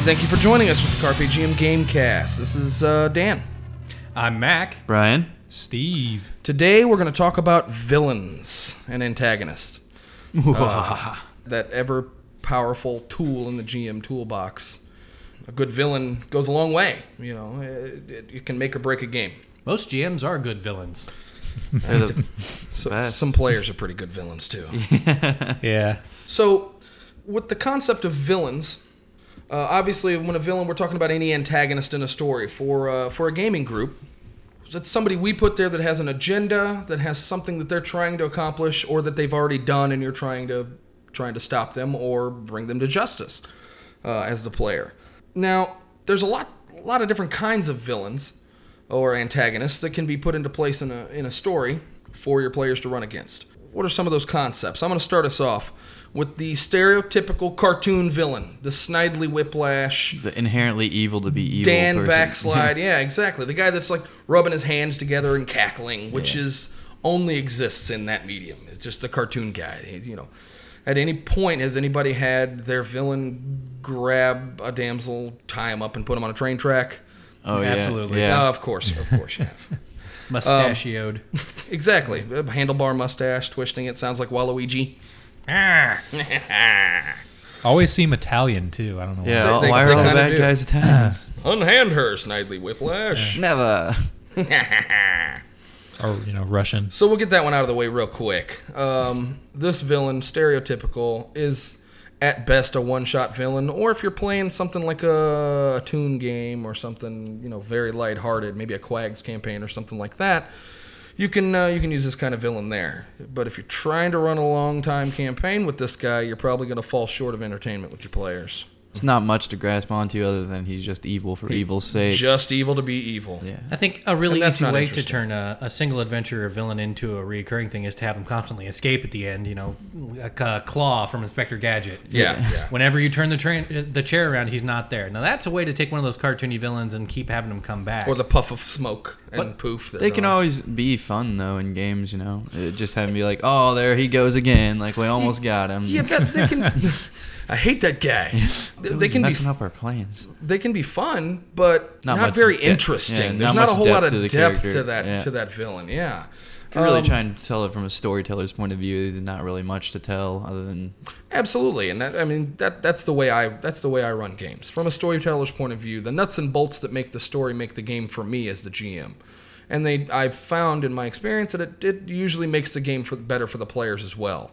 And thank you for joining us with the Carpe GM Gamecast. This is uh, Dan. I'm Mack. Bryan? Steve. Today we're going to talk about villains and antagonists. Uh, that ever powerful tool in the GM toolbox. A good villain goes a long way. You know, it, it, it can make or break a game. Most GMs are good villains. They're So, some players are pretty good villains too. Yeah. So, with the concept of villains, uh, obviously, when a villain, we're talking about any antagonist in a story. For uh, for a gaming group, it's somebody we put there that has an agenda, that has something that they're trying to accomplish, or that they've already done, and you're trying to trying to stop them or bring them to justice uh, as the player. Now, there's a lot a lot of different kinds of villains or antagonists that can be put into place in a in a story for your players to run against. What are some of those concepts? I'm going to start us off with the stereotypical cartoon villain, the Snidely Whiplash, The inherently evil to be evil. Dan person. Backslide. yeah, exactly. The guy that's like rubbing his hands together and cackling, which is only exists in that medium. It's just a cartoon guy. He- You know, at any point has anybody had their villain grab a damsel, tie him up, and put him on a train track? oh, yeah. Absolutely. Yeah. Uh, of course, of course you have. Mustachioed. exactly. A handlebar mustache, twisting it sounds like Waluigi. Always seem Italian too. I don't know. why. Yeah, They- they- why they are all the kinda bad do. guys Italians? Unhand her, Snidely Whiplash. Never. Or you know, Russian. So we'll get that one out of the way real quick. Um, this villain, stereotypical, is at best a one-shot villain, or if you're playing something like a, a toon game or something, you know, very lighthearted, maybe a Quags campaign or something like that, you can uh, you can use this kind of villain there. But if you're trying to run a long-time campaign with this guy, you're probably going to fall short of entertainment with your players. It's not much to grasp onto other than he's just evil for evil's sake. Just evil to be evil. yeah. I think a really easy way to turn a, a single adventure or villain into a recurring thing is to have him constantly escape at the end. You know, like a claw from Inspector Gadget. Yeah, yeah. Whenever you turn the train, uh, the chair around, he's not there. Now that's a way to take one of those cartoony villains and keep having him come back. Or the puff of smoke and But poof. they're They can gone. always be fun though in games, you know. It just have him be like, "Oh, there he goes again!" Like we almost got him. Yeah, but they can. I hate that guy. They They can be up our plans. they can be fun, but not, Not very depth. interesting. Yeah, There's not not, a whole lot of depth to that Yeah. to that villain. Yeah, If you're really Um, trying to tell it from a storyteller's point of view, there's not really much to tell other than absolutely. And that, I mean that that's the way I that's the way I run games. From a storyteller's point of view, the nuts and bolts that make the story make the game for me as the GM. And they I've found in my experience that it, it usually makes the game for, better for the players as well.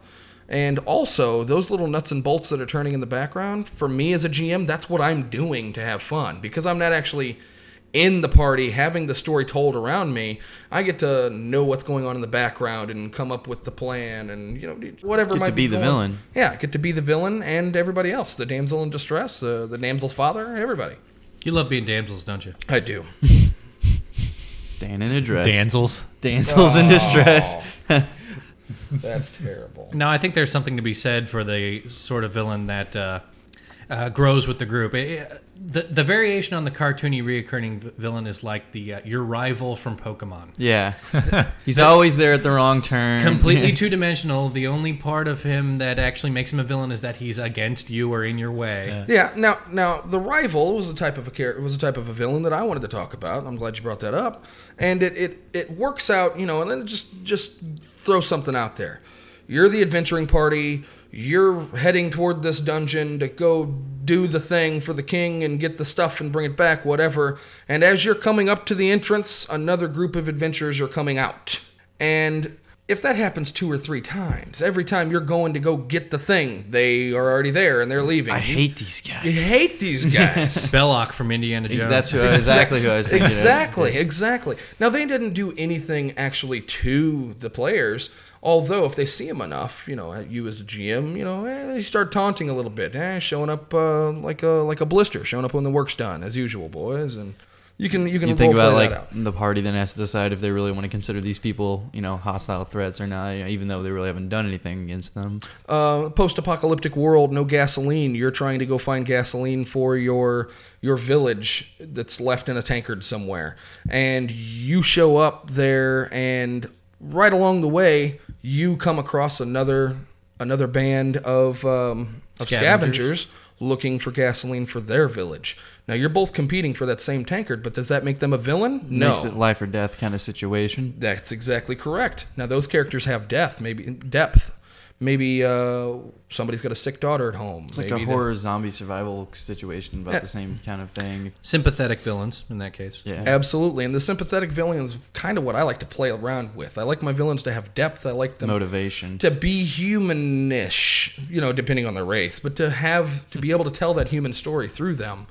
And also, those little nuts and bolts that are turning in the background, for me as a GM, that's what I'm doing to have fun. Because I'm not actually in the party having the story told around me, I get to know what's going on in the background and come up with the plan and, you know, whatever Get might to be the going- villain. Yeah, get to be the villain and everybody else. The damsel in distress, uh, the damsel's father, everybody. you love being damsels, don't you? I do. Dan in a dress. Danzels. Damsels in distress. That's terrible. No, I think there's something to be said for the sort of villain that uh, uh, grows with the group. It- the, the variation on the cartoony reoccurring v- villain is like the uh, your rival from Pokemon. yeah. He's always there at the wrong turn. Completely two dimensional. The only part of him that actually makes him a villain is that he's against you or in your way. Yeah. Now, now the rival was a type of a character, was a type of a villain that I wanted to talk about. I'm glad you brought that up, and it it it works out, you know. And then just just throw something out there. You're the adventuring party. You're heading toward this dungeon to go do the thing for the king and get the stuff and bring it back, whatever. And as you're coming up to the entrance, another group of adventurers are coming out. And if that happens two or three times, every time you're going to go get the thing, they are already there and they're leaving. I You- hate these you guys. hate these guys. Belloq from Indiana Jones. That's who, exactly who I was thinking. of. exactly, exactly. Now they didn't do anything actually to the players. Although if they see him enough, you know, you as a GM, you know, eh, they start taunting a little bit, eh, showing up uh, like a like a blister, showing up when the work's done, as usual, boys, and You can you can You think about like the party then has to decide if they really want to consider these people, you know, hostile threats or not, you know, even though they really haven't done anything against them. uh, post-apocalyptic world, no gasoline. You're trying to go find gasoline for your your village that's left in a tankard somewhere, and you show up there, and right along the way, you come across another another band of um, of Scavengers. scavengers looking for gasoline for their village. Now you're both competing for that same tankard, but does that make them a villain? No. Makes it life or death kind of situation. That's exactly correct. Now those characters have death, maybe depth. Maybe uh, somebody's got a sick daughter at home. It's like maybe a horror zombie survival situation about Yeah. the same kind of thing. Sympathetic villains in that case. Yeah. Absolutely, and the sympathetic villain is kind of what I like to play around with. I like my villains to have depth. I like them Motivation. to be humanish, you know, depending on their race, but to have to be able to tell that human story through them.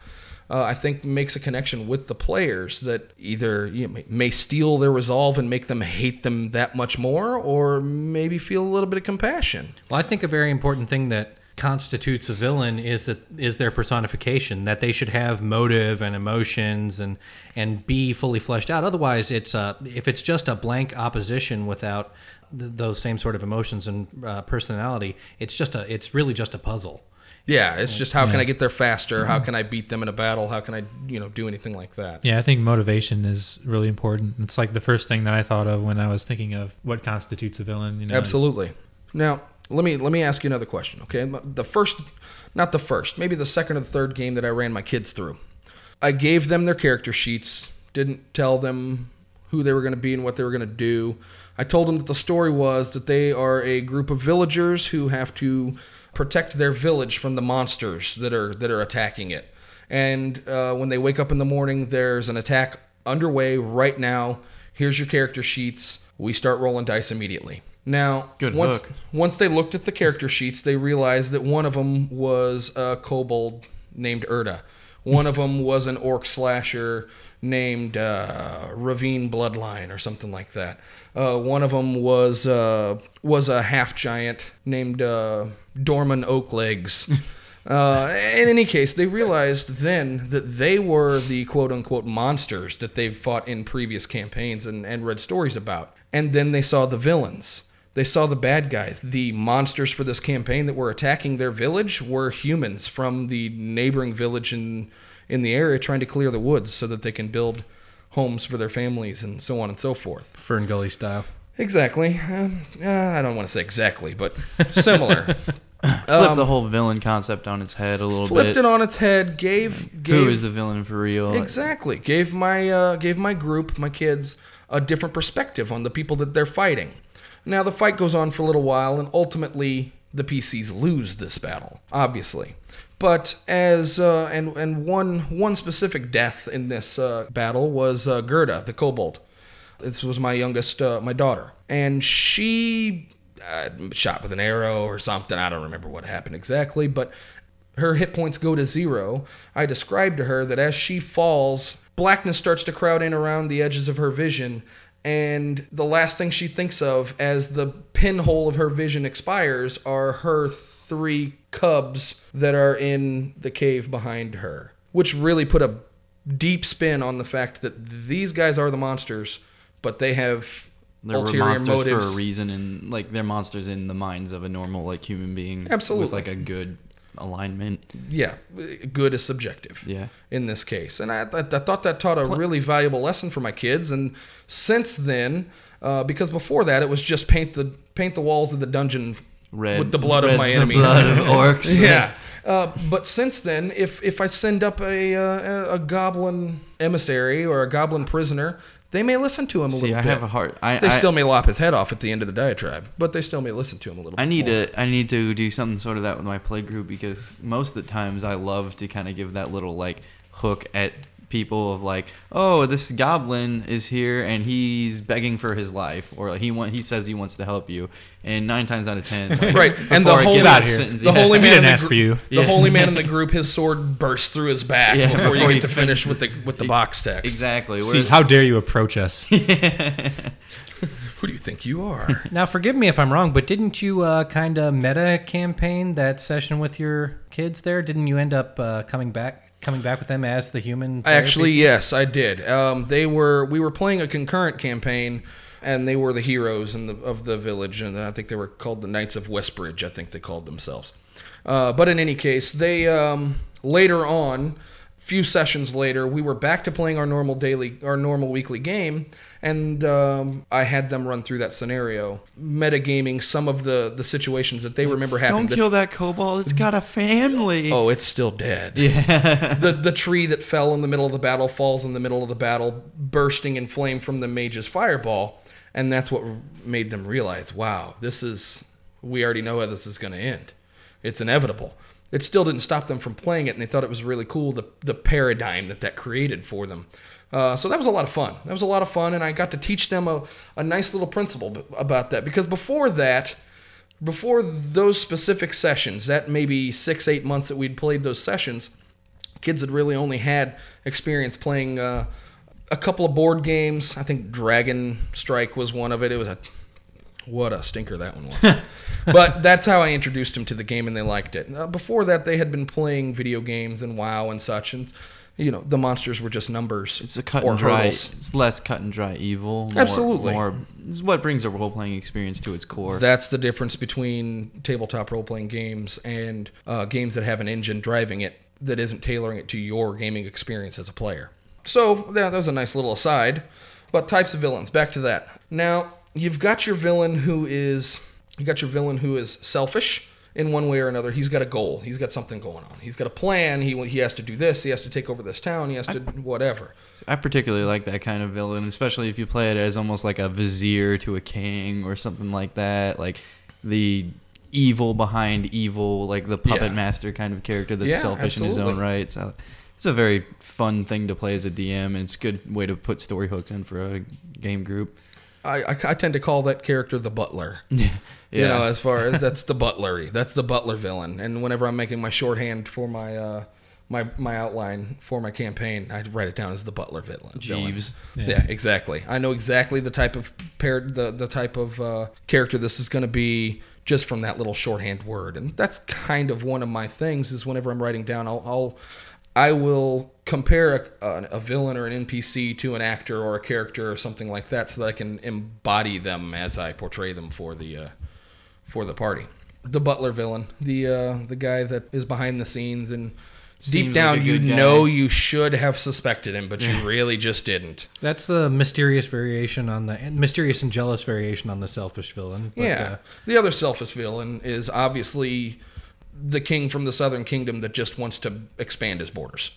Uh, I think makes a connection with the players that either you know, may- steal their resolve and make them hate them that much more, or maybe feel a little bit of compassion. Well, I think a very important thing that constitutes a villain is that is their personification that they should have motive and emotions and and be fully fleshed out otherwise it's uh if it's just a blank opposition without th- those same sort of emotions and uh, personality it's just a it's really just a puzzle Yeah, it's just how can I get there faster? How mm-hmm. can I beat them in a battle? How can I, you know, do anything like that? Yeah, I think motivation is really important. It's like the first thing that I thought of when I was thinking of what constitutes a villain. You know, Absolutely. Now, let me let me ask you another question, okay? The first not the first, maybe the second or the third game that I ran my kids through. I gave them their character sheets, didn't tell them who they were going to be and what they were going to do. I told them that the story was that they are a group of villagers who have to protect their village from the monsters that are that are attacking it. And uh, when they wake up in the morning, there's an attack underway right now. Here's your character sheets. We start rolling dice immediately. Now, Good once hook. once they looked at the character sheets, they realized that one of them was a kobold named Erda. One of them was an orc slasher named uh, Ravine Bloodline or something like that. Uh, one of them was uh, was a half giant named uh, Dorman Oaklegs. Uh, in any case, they realized then that they were the quote unquote monsters that they've fought in previous campaigns and, and read stories about. And then they saw the villains. They saw the bad guys. The monsters for this campaign that were attacking their village were humans from the neighboring village in, in the area trying to clear the woods so that they can build homes for their families and so on and so forth. FernGully style Exactly. Um, uh, I don't want to say exactly, but similar. Flip the whole villain concept on its head a little Um, Flipped bit. it on its head. Gave gave Who is the villain for real? Exactly. Gave my uh, gave my group, my kids, a different perspective on the people that they're fighting. Now the fight goes on for a little while, and ultimately the PCs lose this battle, obviously. But as uh, and and one one specific death in this uh, battle was uh, Gerda, the kobold. This was my youngest, uh, my daughter, and she uh, shot with an arrow or something. I don't remember what happened exactly, but her hit points go to zero. I described to her that as she falls, blackness starts to crowd in around the edges of her vision, and the last thing she thinks of as the pinhole of her vision expires are her three cubs that are in the cave behind her, which really put a deep spin on the fact that these guys are the monsters, but they have There were monsters motives. for a reason, and like they're monsters in the minds of a normal like human being. Absolutely. with like a good alignment. yeah, good is subjective. Yeah. in this case. And I, I, I thought that taught a really valuable lesson for my kids. And since then, uh, because before that it was just paint the paint the walls of the dungeon Red with the blood red- of my the enemies. blood of orcs. yeah. Uh, but since then, if if I send up a, uh, a goblin emissary or a goblin prisoner, they may listen to him a See, little I bit. have a heart. I, they I, still may lop his head off at the end of the diatribe, but they still may listen to him a little. I bit need more. to I need to do something sort of that with my play group because most of the times I love to kind of give that little like hook at people of like oh this goblin is here and he's begging for his life or he want he says he wants to help you and nine times out of ten like, Right, and the holy, get out that here. sentence- the yeah. holy man in didn't the ask gr- for you. The holy man in the group, his sword bursts through his back Yeah, before, you get to finish with the with the box text. exactly See, whereas- how dare you approach us? Who do you think you are? now forgive me if i'm wrong but didn't you uh, kind of meta campaign that session with your kids there didn't you end up uh, coming back coming back with them as the human. Actually, yes, I did. Um, they were we were playing a concurrent campaign, and they were the heroes in the, of the village, and I think they were called the Knights of Westbridge. I think they called themselves. Uh, but in any case, they um, later on, few sessions later, we were back to playing our normal daily, our normal weekly game, and um, I had them run through that scenario, metagaming some of the the situations that they remember happening. Don't kill that kobold. It's got a family. Oh, it's still dead. Yeah. the the tree that fell in the middle of the battle falls in the middle of the battle, bursting in flame from the mage's fireball, and that's what made them realize, wow, this is we already know how this is going to end. It's inevitable. It still didn't stop them from playing it, and they thought it was really cool the the paradigm that that created for them. Uh, so that was a lot of fun. That was a lot of fun, and I got to teach them a, a nice little principle b- about that because before that, before those specific sessions, that maybe six, eight months that we'd played those sessions, kids had really only had experience playing uh, a couple of board games. I think Dragon Strike was one of it. It was a what a stinker that one was. but that's how I introduced them to the game, and they liked it. Uh, before that, they had been playing video games and WoW and such, and you know the monsters were just numbers. It's a cut and dry. hurdles. It's less cut and dry evil. More, Absolutely. More. It's what brings a role playing experience to its core. That's the difference between tabletop role playing games and uh, games that have an engine driving it that isn't tailoring it to your gaming experience as a player. So, yeah, that was a nice little aside. But types of villains, back to that. Now, you've got your villain who is you got your villain who is selfish in one way or another. He's got a goal. He's got something going on. He's got a plan. He he has to do this. He has to take over this town. He has to whatever. I particularly like that kind of villain, especially if you play it as almost like a vizier to a king or something like that. Like the evil behind evil, like the puppet Yeah. master kind of character that's Yeah, selfish in his own right. So it's a very fun thing to play as a DM, and it's a good way to put story hooks in for a game group. I, I, I tend to call that character the butler. Yeah. You know, as far as that's the butlery, that's the butler villain. And whenever I'm making my shorthand for my uh, my my outline for my campaign, I write it down as the butler villain. villain. Jeeves. Yeah. Yeah. exactly. I know exactly the type of pair the the type of uh, character this is going to be just from that little shorthand word. And that's kind of one of my things is whenever I'm writing down, I'll. I'll I will compare a, a, a villain or an NPC to an actor or a character or something like that, so that I can embody them as I portray them for the uh, for the party. The butler villain, the uh, the guy that is behind the scenes and deep down like you guy. know you should have suspected him, but you really just didn't. That's the mysterious variation on the mysterious and jealous variation on the selfish villain. But, yeah. uh, the other selfish villain is obviously the king from the Southern Kingdom that just wants to expand his borders.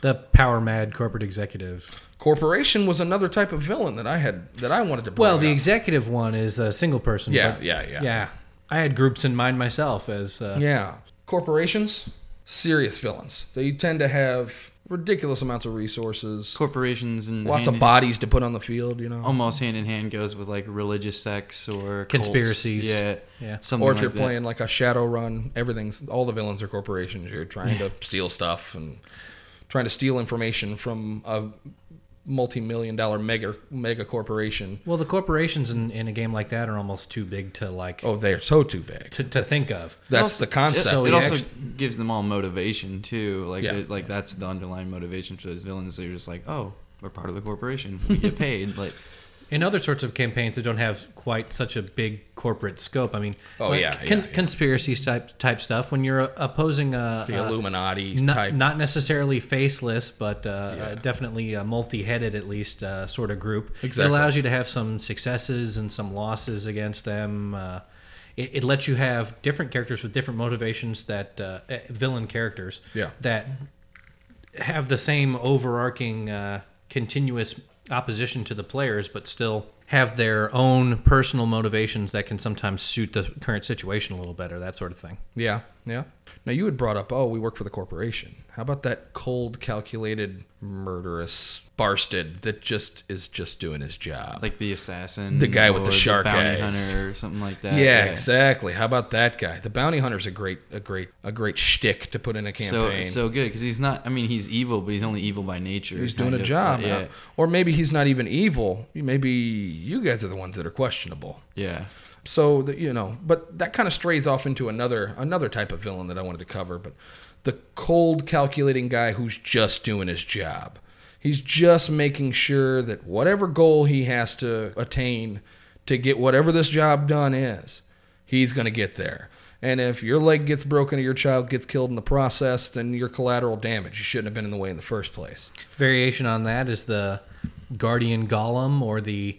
The power mad corporate executive. Corporation was another type of villain that I had that I wanted to. Bring Well, the up. executive one is a single person. Yeah, yeah, yeah. yeah. I had groups in mind myself as uh, Yeah. Corporations, serious villains. They tend to have ridiculous amounts of resources, Corporations and lots of bodies to put on the field, you know. almost hand in hand goes with like religious sects or cults. Conspiracies. Yeah, Yeah. Something or if like you're that. playing like a Shadowrun, everything's all the villains are corporations. You're trying to steal stuff and trying to steal information from a multi-million dollar mega mega corporation. Well, the corporations in, in a game like that are almost too big to like Oh, they're so too big to, to think of. That's also- the concept. It, So it also actu- gives them all motivation too. Like, Yeah. they- like that's the underlying motivation for those villains. They're just like, oh, we're part of the corporation. We get paid. like, In other sorts of campaigns that don't have quite such a big corporate scope, I mean, Oh, like yeah, con- yeah, yeah. conspiracy type type stuff. When you're opposing a, the a- Illuminati not, type. not necessarily faceless, but uh, Yeah. uh, definitely a multi-headed at least uh, sort of group. Exactly. It allows you to have some successes and some losses against them. Uh, it, it lets you have different characters with different motivations that uh, eh, villain characters Yeah. that have the same overarching uh, continuous opposition to the players, but still have their own personal motivations that can sometimes suit the current situation a little better. That sort of thing. Yeah, yeah. Now you had brought up, oh, we work for the corporation. How about that cold, calculated, murderous Barsted that just is just doing his job? like the assassin, The guy with the shark bounty eyes. hunter, or something like that. yeah, exactly. How about that guy? The bounty hunter's a great, a great, a great shtick to put in a campaign. so so good because he's not. I mean, he's evil, but he's only evil by nature. he's doing a of, job. yeah. Yeah, Or maybe he's not even evil. Maybe you guys are the ones that are questionable. yeah. So you know, but that kind of strays off into another another type of villain that I wanted to cover. But the cold, calculating guy who's just doing his job. He's just making sure that whatever goal he has to attain to get whatever this job done is, he's going to get there. And if your leg gets broken or your child gets killed in the process, then you're collateral damage. You shouldn't have been in the way in the first place. Variation on that is the Guardian Golem or the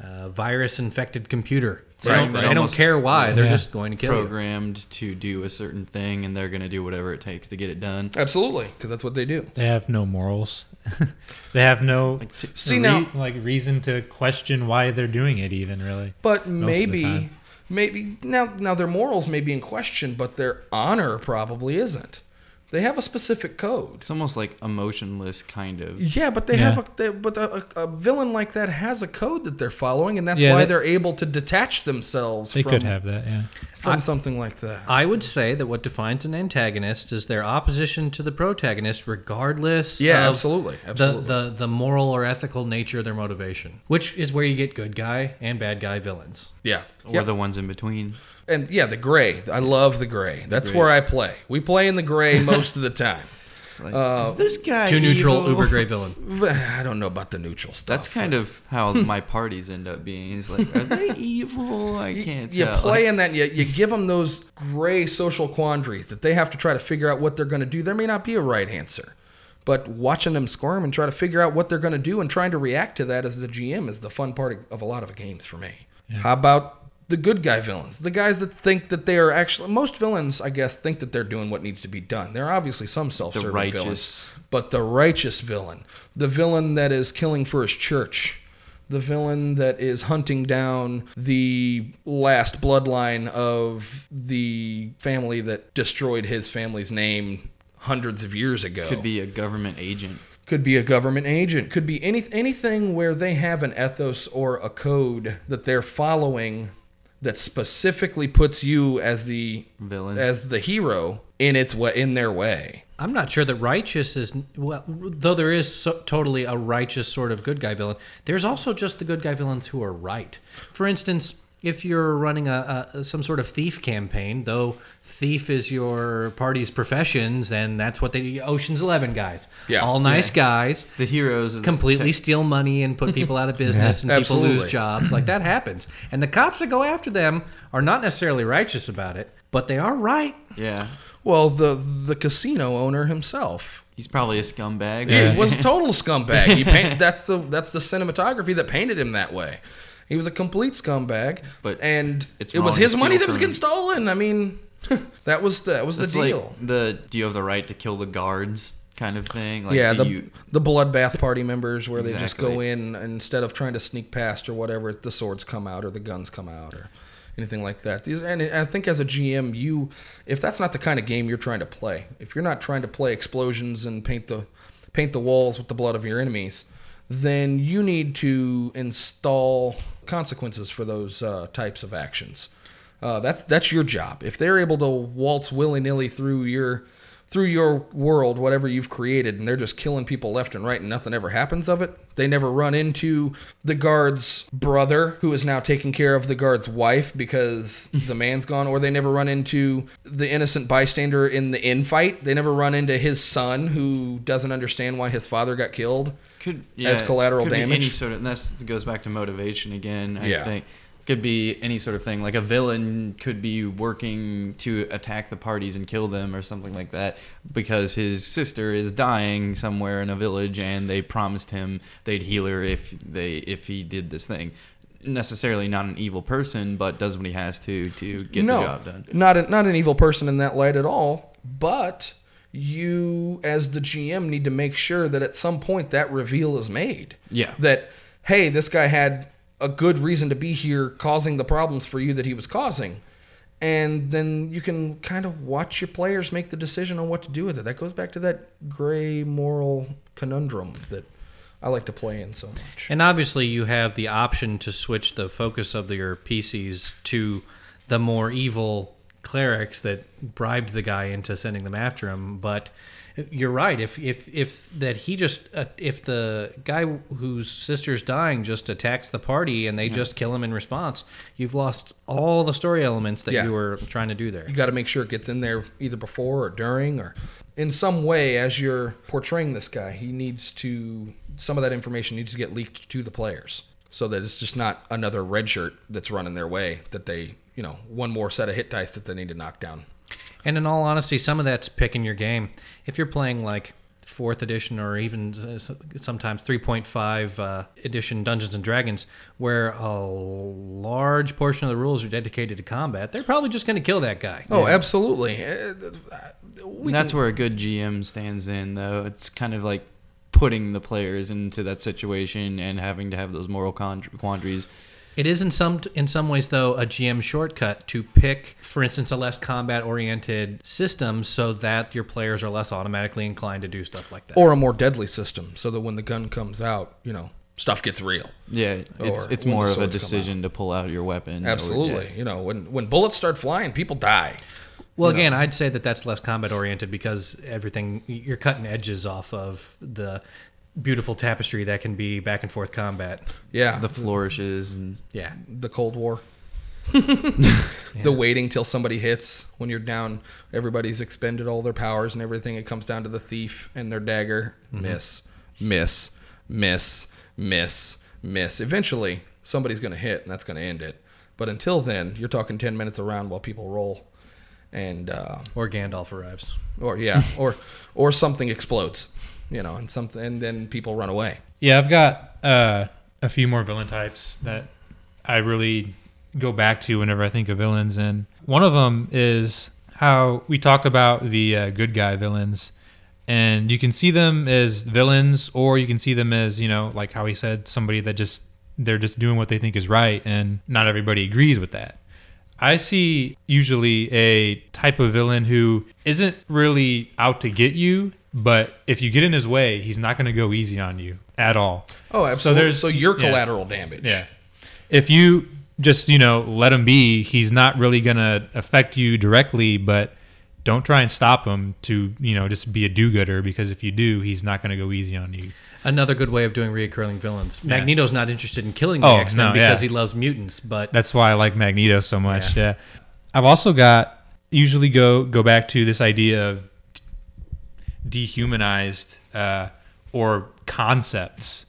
uh, virus infected computer. They, Right, don't, they don't care why. They're Yeah. just going to kill you. Programmed to do a certain thing, and they're going to do whatever it takes to get it done. Absolutely, because that's what they do. They have no morals. they have no Like, t- See re- now, like reason to question why they're doing it. Even really. but maybe, maybe now, now their morals may be in question, but their honor probably isn't. They have a specific code. it's almost like emotionless, kind of. Yeah, but they Yeah. have a they, but a, a, a villain like that has a code that they're following, and that's Yeah, why they- they, are able to detach themselves They from, could have that. Yeah. from I- something like that. I would say that what defines an antagonist is their opposition to the protagonist, regardless yeah, of absolutely, the, absolutely. the, the moral or ethical nature of their motivation, which is where you get good guy and bad guy villains. yeah, Or yeah. the ones in between. And yeah, the gray. I love the gray. That's gray. where I play. We play in the gray most of the time. Like, Uh, is this guy Too neutral, evil? uber gray villain. I don't know about the neutral stuff. That's kind of how my parties end up being. It's like, are they evil? I can't you tell. play in that. You, you give them those gray social quandaries that they have to try to figure out what they're going to do. There may not be a right answer, but watching them squirm and try to figure out what they're going to do and trying to react to that as the GM is the fun part of a lot of games for me. How about the good guy villains? The guys that think that they are actually most villains, I guess, think that they're doing what needs to be done. There are obviously some self-serving villains, righteous- but the righteous villain, the villain that is killing for his church, the villain that is hunting down the last bloodline of the family that destroyed his family's name hundreds of years ago. Could be a government agent. Could be a government agent. Could be any anything where they have an ethos or a code that they're following that specifically puts you as the Villain. as the hero in its way in their way. I'm not sure that righteous is well, though there is so, totally a righteous sort of good guy villain. There's also just the good guy villains who are right. For instance, if you're running a, a some sort of thief campaign, though thief is your party's professions, and that's what they Ocean's Eleven guys, Yeah. all nice guys, The heroes of the completely tech- steal money and put people out of business and people Absolutely. lose jobs. Like that happens, and the cops that go after them are not necessarily righteous about it, but they are right. Yeah. Well, the the casino owner himself He's probably a scumbag. He was a total scumbag. He paint, that's the that's the cinematography that painted him that way. He was a complete scumbag. But and it's it was his money that was getting stolen. I mean, that was the, that was the deal. like the do you have the right to kill the guards kind of thing? Like, yeah, do the you, the bloodbath party members where they just go in instead of trying to sneak past or whatever, the swords come out or the guns come out or anything like that. And I think as a GM, you if that's not the kind of game you're trying to play, if you're not trying to play explosions and paint the paint the walls with the blood of your enemies, then you need to install consequences for those uh, types of actions. Uh, that's that's your job. If they're able to waltz willy nilly through your through your world, whatever you've created, and they're just killing people left and right, and nothing ever happens of it. They never run into the guard's brother, who is now taking care of the guard's wife because the man's gone, or they never run into the innocent bystander in the infight. They never run into his son, who doesn't understand why his father got killed. Could as collateral could be damage? any sort of and that's goes back to motivation again. I Yeah. think could be any sort of thing. Like a villain could be working to attack the parties and kill them or something like that because his sister is dying somewhere in a village and they promised him they'd heal her if they if he did this thing. Necessarily not an evil person, but does what he has to to get no, the job done. Not a, not an evil person in that light at all. But you, as the GM, need to make sure that at some point that reveal is made. Yeah. That hey, this guy had a good reason to be here, causing the problems for you that he was causing. And then you can kind of watch your players make the decision on what to do with it. That goes back to that gray moral conundrum that I like to play in so much. And obviously, you have the option to switch the focus of your PCs to the more evil clerics that bribed the guy into sending them after him. But You're right. If if if that he just uh, if the guy whose sister's dying just attacks the party and they just kill him in response, you've lost all the story elements that Yeah. you were trying to do there. You got to make sure it gets in there either before or during or in some way as you're portraying this guy. He needs to some of that information needs to get leaked to the players so that it's just not another red shirt that's running their way that they, you know, one more set of hit dice that they need to knock down. And in all honesty, some of that's picking your game. If you're playing like fourth edition or even uh, sometimes 3.5 uh, edition Dungeons and Dragons, where a large portion of the rules are dedicated to combat, they're probably just going to kill that guy. Oh, absolutely. Uh, we that's can- where a good GM stands in, though. It's kind of like putting the players into that situation and having to have those moral con- quandaries. It is in some in some ways though a GM shortcut to pick, for instance, a less combat oriented system so that your players are less automatically inclined to do stuff like that. or a more deadly system so that when the gun comes out, you know, stuff gets real. Yeah, it's Or it's more of a decision to pull out your weapon. or- Absolutely. You know, when when bullets start flying, people die. Well, again, I'd say that that's less combat oriented because everything you're cutting edges off of the beautiful tapestry that can be back and forth combat. Yeah. the flourishes and Yeah. the Cold War. The waiting till somebody hits when you're down, everybody's expended all their powers and everything. It comes down to the thief and their dagger. Miss, miss, miss, miss, miss. Eventually, somebody's going to hit and that's going to end it. But until then, you're talking 10 minutes around while people roll. And, uh, Or Gandalf arrives. or yeah, or, or something explodes, you know, and something, and then people run away. Yeah, I've got uh, a few more villain types that I really go back to whenever I think of villains, and one of them is how we talked about the uh, good guy villains, and you can see them as villains, or you can see them as you know, like how he said, somebody that just they're just doing what they think is right, and not everybody agrees with that. I see usually a type of villain who isn't really out to get you, but if you get in his way, he's not going to go easy on you at all. Oh, absolutely. So, there's- so you're yeah. collateral damage. Yeah. If you just, you know, let him be, he's not really going to affect you directly, but don't try and stop him to, you know, just be a do gooder because if you do, he's not going to go easy on you. Another good way of doing reoccurring villains. Magneto's not interested in killing the Oh, X Men no, because yeah. he loves mutants, but That's why I like Magneto so much. Yeah. I've also got usually go go back to this idea of dehumanized uh, or concepts.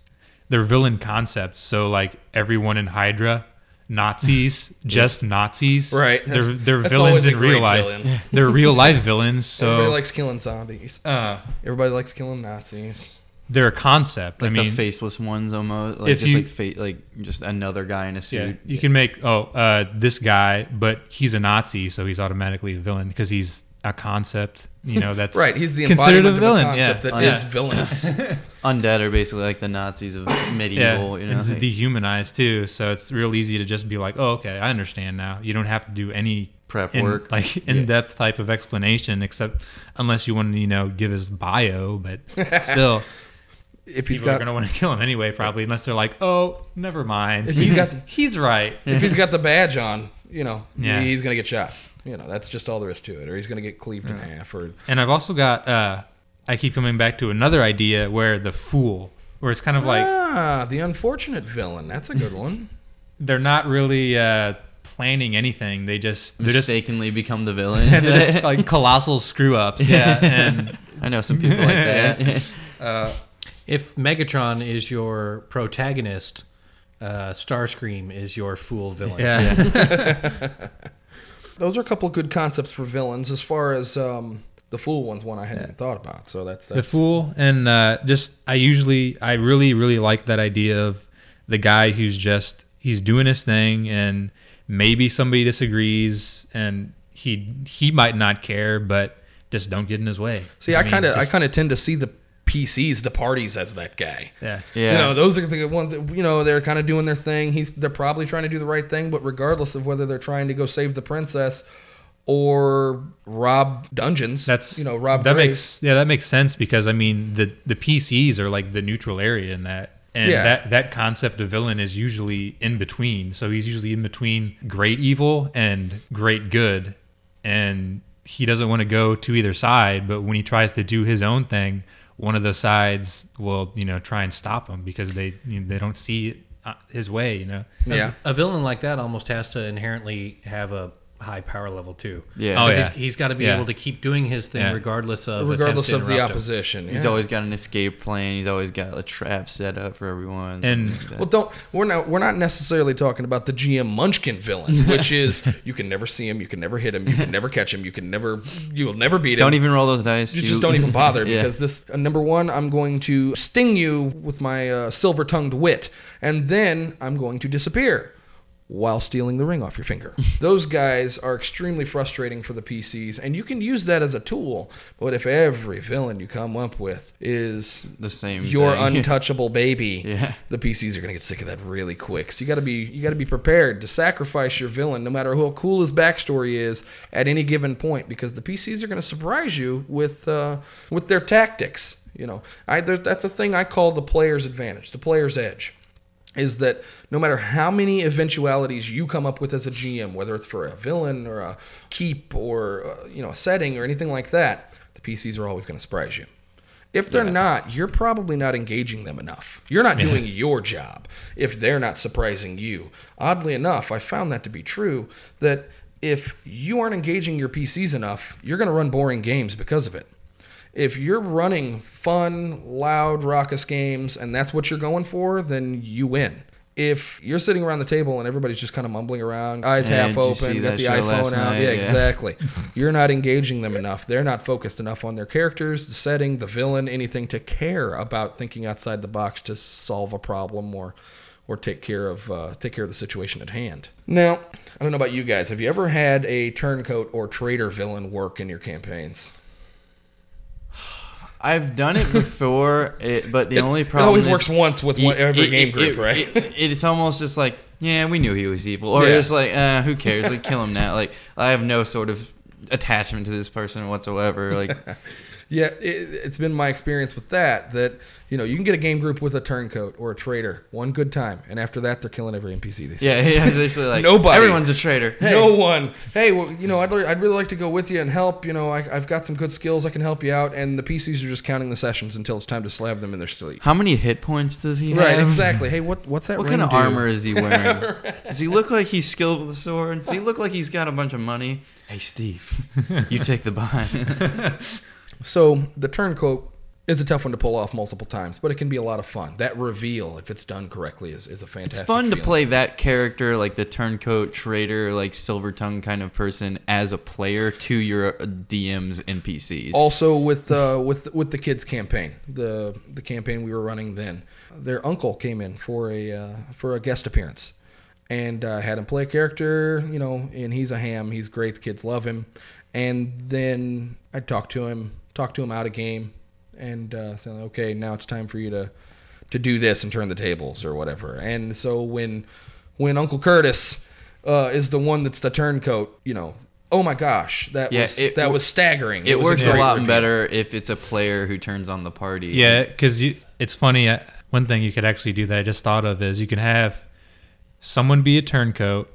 They're villain concepts. So like everyone in Hydra, Nazis, just Nazis. Right. They're they're That's villains always a in real great life. villain. They're real life villains. So everybody So likes killing zombies. uh, Everybody likes killing Nazis. they're a concept. like I mean, the faceless ones almost, like if just you- like fate, like just another guy in a Yeah, suit. you can make oh uh, this guy, but he's a Nazi, so he's automatically a villain because he's a concept. You know that's Right. He's the considered embodiment a villain. of a concept yeah, that yeah. is villainous. Undead are basically like the Nazis of yeah. medieval. You know, it's like- dehumanized too, so it's real easy to just be like, oh, okay, I understand now. You don't have to do any Prep in, work. like in-depth type of explanation, except unless you want to, you know, give his bio, but still. if he's People are gonna want to kill him anyway, probably, unless they're like, "Oh, never mind. If He's he's got- he's right." if he's got the badge on, you know, Yeah. he's gonna get shot. You know, that's just all there is to it. Or he's gonna get cleaved in half. Or And I've also got uh I keep coming back to another idea where the fool where it's kind of like ah, the unfortunate villain. That's a good one. they're not really uh planning anything. They just they're just mistakenly become the villain. they're just like colossal screw ups. Yeah. And I know some people like that. uh if Megatron is your protagonist, uh, Starscream is your fool villain. yeah. Those are a couple of good concepts for villains. As far as um, the fool one's one I hadn't even thought about. So that's the fool and uh just I usually I really really like that idea of the guy who's just he's doing his thing and maybe somebody disagrees and he he might not care but just don't get in his way. See, I kind of I kind of tend to see the PCs, the parties, as that guy. yeah. Yeah. You know, those are the ones that you know they're kind of doing their thing. He's they're probably trying to do the right thing, but regardless of whether they're trying to go save the princess or rob dungeons, That's you know rob that graves. makes yeah that makes sense because I mean the the PCs are like the neutral area in that. And Yeah. that, that concept of villain is usually in between. So he's usually in between great evil and great good. And he doesn't want to go to either side, but when he tries to do his own thing, one of the sides will you know try and stop him because they you know, they don't see it, uh, his way. You know. Yeah. A villain like that almost has to inherently have a high power level too. Yeah. Oh, 'Cause yeah. he's, he's got to be Yeah. able to keep doing his thing Yeah. regardless of regardless attempts to of the interrupt him. opposition. He's yeah. always got an escape plan. He's always got a trap set up for everyone. And- like that. Well, don't we're not we're not necessarily talking about the GM Munchkin villain, which is you can never see him, you can never hit him, you can never catch him, you can never you'll never beat him. don't even roll those dice. you just don't even bother Yeah. because this uh, number one, I'm going to sting you with my uh, silver tongued wit, and then I'm going to disappear while stealing the ring off your finger. Those guys are extremely frustrating for the PCs, and you can use that as a tool. But if every villain you come up with is the same. your thing. untouchable baby, Yeah. the PCs are gonna get sick of that really quick. So you gotta be you gotta be prepared to sacrifice your villain, no matter how cool his backstory is, at any given point, because the PCs are gonna surprise you with uh, with their tactics. You know, I that's the thing I call the player's advantage, the player's edge. Is that no matter how many eventualities you come up with as a GM, whether it's for a villain or a keep or uh, you know a setting or anything like that, the PCs are always going to surprise you. If they're not, you're probably not engaging them enough. You're not doing your job if they're not surprising you. Oddly enough, I found that to be true that if you aren't engaging your PCs enough, you're going to run boring games because of it. If you're running fun, loud, raucous games and that's what you're going for, then you win. If you're sitting around the table and everybody's just kind of mumbling around, eyes Yeah, half open, got the iPhone out, night? yeah, Yeah. exactly. You're not engaging them enough. They're not focused enough on their characters, the setting, the villain, anything to care about thinking outside the box to solve a problem or or take care of uh, take care of the situation at hand. Now, I don't know about you guys. Have you ever had a turncoat or traitor villain work in your campaigns? I've done it before, it, but the It- only problem it always is works once with one- every game group, it- right? it- it's almost just like, yeah, we knew he was evil, or Yeah. it's like, uh, who cares? Like, kill him now. Like, I have no sort of attachment to this person whatsoever. Like, Yeah, it, it's been my experience with that that you know you can get a game group with a turncoat or a traitor one good time, and after that they're killing every NPC they see. yeah, yeah, it's basically like Nobody. Everyone's a traitor. Hey. No one. Hey, well, you know, I'd, I'd really like to go with you and help. You know, I, I've got some good skills. I can help you out. And the PCs are just counting the sessions until it's time to slab them in their sleep. How many hit points does he Right, have? Right, exactly. Hey, what what's that? What ring kind of do? armor is he wearing? Does he look like he's skilled with a sword? Does he look like he's got a bunch of money? Hey, Steve, you take the behind. So the turncoat is a tough one to pull off multiple times, but it can be a lot of fun. That reveal, if it's done correctly, is, is a fantastic. It's fun to play that character, like the turncoat trader, like silver tongue kind of person, as a player to your DMs and PCs. Also with uh, with with the kids campaign, the the campaign we were running then, their uncle came in for a uh, for a guest appearance, and uh, had him play a character, you know, and he's a ham. He's great. The kids love him. And then I talked to him, talked to him out of game, and uh, said, okay, now it's time for you to to do this and turn the tables or whatever. And so when when Uncle Curtis uh, is the one that's the turncoat, you know. Oh my gosh, that Yeah, was it that w- was staggering. it was works a great lot reveal. better if it's a player who turns on the party. Yeah, because it's funny. uh, One thing you could actually do that I just thought of is you can have someone be a turncoat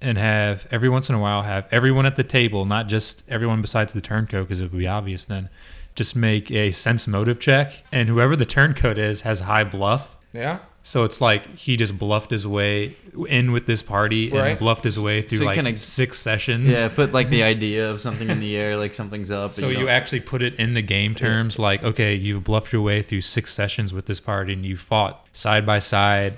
and have every once in a while have everyone at the table, not just everyone besides the turncoat, because it would be obvious then. Just make a sense motive check, and whoever the turncoat is has high bluff. Yeah. So it's like he just bluffed his way in with this party Right. and bluffed his way through So you like kinda- six sessions. Yeah, put like the idea of something in the air, like something's up. So and you don't- actually put it in the game terms, like okay, you've bluffed your way through six sessions with this party, and you fought side by side.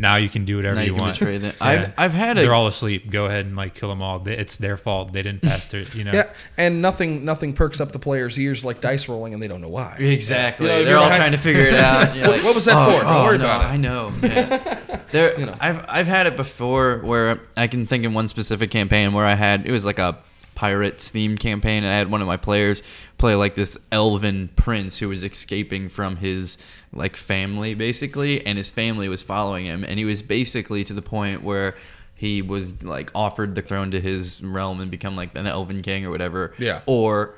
Now you can do whatever now you, you can want. betray them. Yeah. I've I've had a They're all asleep. Go ahead and like kill them all. It's their fault. They didn't pass their, you know. Yeah, and nothing nothing perks up the player's ears like dice rolling, and they don't know why. Exactly. You know, They're all behind- trying to figure it out. You're What- like, what was that "Oh, for? Don't oh, worry no, about it." I know. Yeah. There, You know. I've I've had it before where I can think in one specific campaign where I had it was like a pirates themed campaign and I had one of my players play like this elven prince who was escaping from his like family basically and his family was following him and he was basically to the point where he was like offered the throne to his realm and become like an elven king or whatever Yeah. or